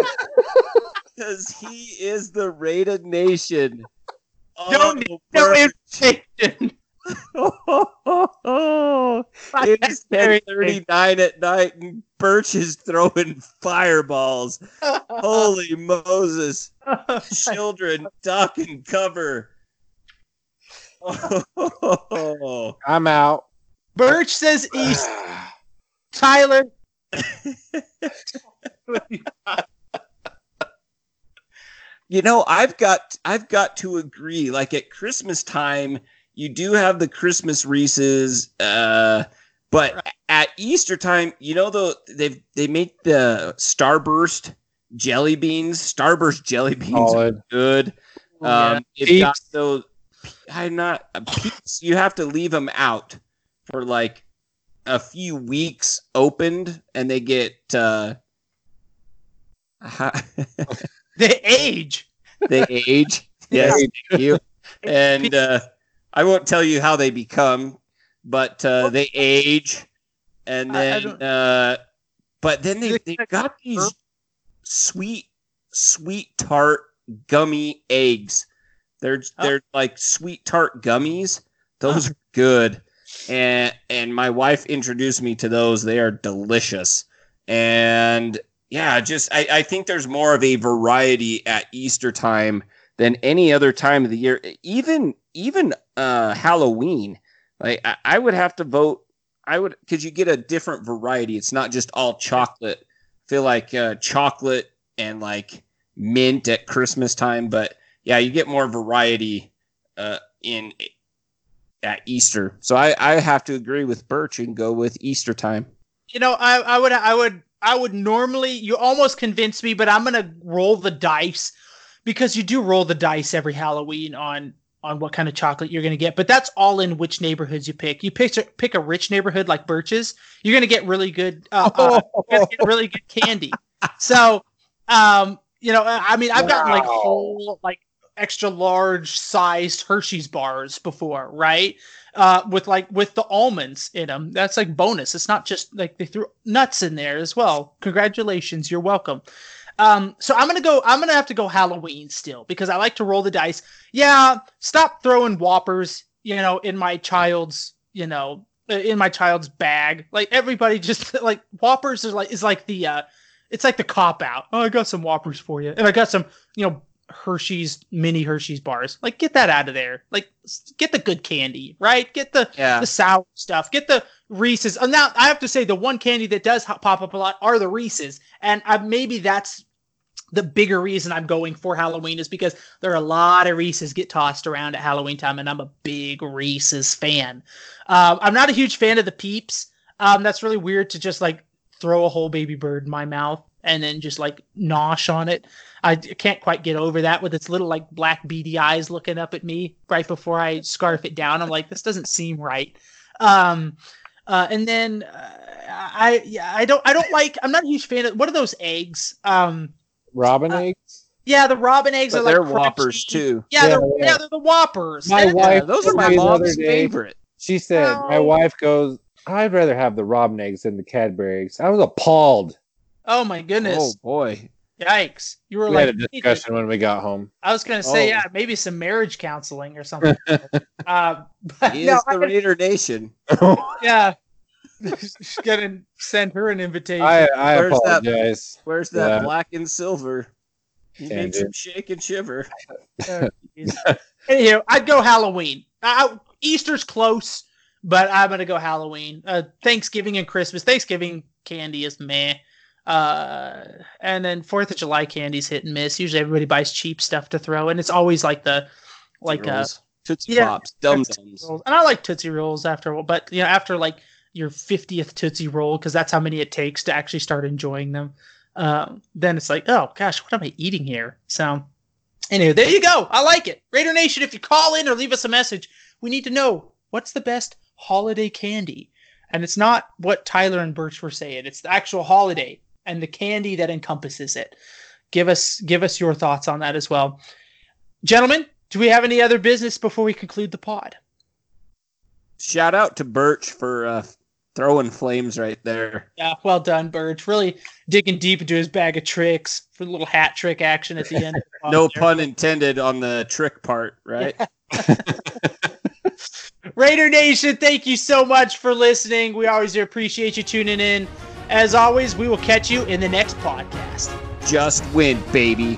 C: Because he is the rated nation.
B: Don't need
C: Oh,
B: no
C: Birch.
B: invitation.
C: it's ten thirty nine at night, and Birch is throwing fireballs. Holy Moses! Children, duck and cover. Oh,
D: I'm out.
B: Birch says East. Tyler.
C: you know, I've got I've got to agree. Like at Christmas time, you do have the Christmas Reese's, uh, but at Easter time, you know, the they've they make the Starburst jelly beans. Starburst jelly beans are
D: Solid.
C: good.
B: Yeah.
C: Um, it's got those. I'm not peeps. You have to leave them out for like a few weeks opened, and they get uh,
B: The age.
C: they age. Yes, thank you. And uh, I won't tell you how they become, but uh, they age, and
B: I- I
C: then uh, but then they
B: They
C: got these sweet sweet tart gummy eggs. They're
B: Oh.
C: they're like sweet tart gummies. Those are good. And and my wife introduced me to those. They are delicious. And yeah, just I, I think there's more of a variety at Easter time than any other time of the year. Even even uh Halloween. Like I, I would have to vote I would because you get a different variety. It's not just all chocolate. I feel like uh, chocolate and like mint at Christmas time, but yeah, you get more variety uh, in at Easter. So I, I have to agree with Birch and go with Easter time.
B: You know, I, I would, I would, I would normally. You almost convince me, but I'm gonna roll the dice because you do roll the dice every Halloween on on what kind of chocolate you're gonna get. But that's all in which neighborhoods you pick. You pick pick a rich neighborhood like Birch's, you're gonna get really good. Uh, uh, gonna get really good candy. So, um, you know, I mean, I've gotten like whole like extra large sized Hershey's bars before, right? Uh, with like with the almonds in them. That's like bonus. It's not just like they threw nuts in there as well. Congratulations, you're welcome. Um, so I'm gonna go. I'm gonna have to go Halloween still because I like to roll the dice. Yeah, stop throwing whoppers. You know, in my child's. You know, in my child's bag. Like everybody just like whoppers is like is like the uh it's like the cop out. Oh, I got some whoppers for you. And I got some, you know, Hershey's mini Hershey's bars. Like get that out of there. Like get the good candy, right? Get the
C: Yeah.
B: the sour stuff. Get the Reese's. And now I have to say the one candy that does pop up a lot are the Reese's. And I, maybe that's the bigger reason I'm going for Halloween is because there are a lot of Reese's get tossed around at Halloween time, and I'm a big Reese's fan. Um, I'm not a huge fan of the Peeps. Um, that's really weird to just like throw a whole baby bird in my mouth and then just like nosh on it. I can't quite get over that with its little like black beady eyes looking up at me right before I scarf it down. I'm like, this doesn't seem right. Um, uh, and then uh, I yeah I don't I don't like I'm not a huge fan of what are those eggs? Um,
D: Robin
B: Uh,
D: eggs.
B: yeah, the robin eggs
C: But
B: are like
C: they're
B: crunchy.
C: Whoppers too.
B: Yeah, they're,
D: Yeah,
B: yeah.
D: yeah.
B: they're the whoppers.
D: My
B: And-
D: wife
C: Yeah, those are my
D: me
C: mom's
D: day-
C: favorite.
D: She said, "My wife goes. I'd rather have the robin eggs than the Cadbury eggs. I was appalled.
B: Oh my goodness!
C: Oh boy.
B: Yikes! You were
D: We
B: like,
D: had a discussion when we got home.
B: I was gonna say,
C: Oh.
B: yeah, maybe some marriage counseling or something. uh, but
C: He
B: no,
C: is the
B: I-
C: Raider Nation.
B: yeah, She's gonna send her an invitation.
D: I, I
C: Where's that-
D: apologize.
C: Where's that
D: Yeah.
C: black and silver? He
D: Can't
C: makes
D: do
C: him shake and shiver.
B: Oh, jeez. Anyhow, I'd go Halloween. Uh, Easter's close, but I'm gonna go Halloween. Uh, Thanksgiving and Christmas. Thanksgiving candy is meh. Uh, and then Fourth of July candy's hit and miss. Usually everybody buys cheap stuff to throw, and it's always like the like uh,
C: Tootsie
B: yeah,
C: Pops, Dum Dums.
B: And I like Tootsie Rolls after, a while, but you know, after like your 50th Tootsie Roll, because that's how many it takes to actually start enjoying them. Um, then it's like, oh gosh, what am I eating here? So, anyway, there you go. I like it. Raider Nation, if you call in or leave us a message, we need to know what's the best holiday candy. And it's not what Tyler and Birch were saying; it's the actual holiday and the candy that encompasses it. Give us give us your thoughts on that as well, gentlemen. Do we have any other business before we conclude the pod?
C: Shout out to Birch for uh, throwing flames right there.
B: Yeah, well done, Birch. Really digging deep into his bag of tricks for the little hat trick action at the end. of the
C: No
B: there.
C: pun intended on the trick part, right?
B: Raider Nation, thank you so much for listening. We always appreciate you tuning in. As always, we will catch you in the next podcast.
C: Just win, baby.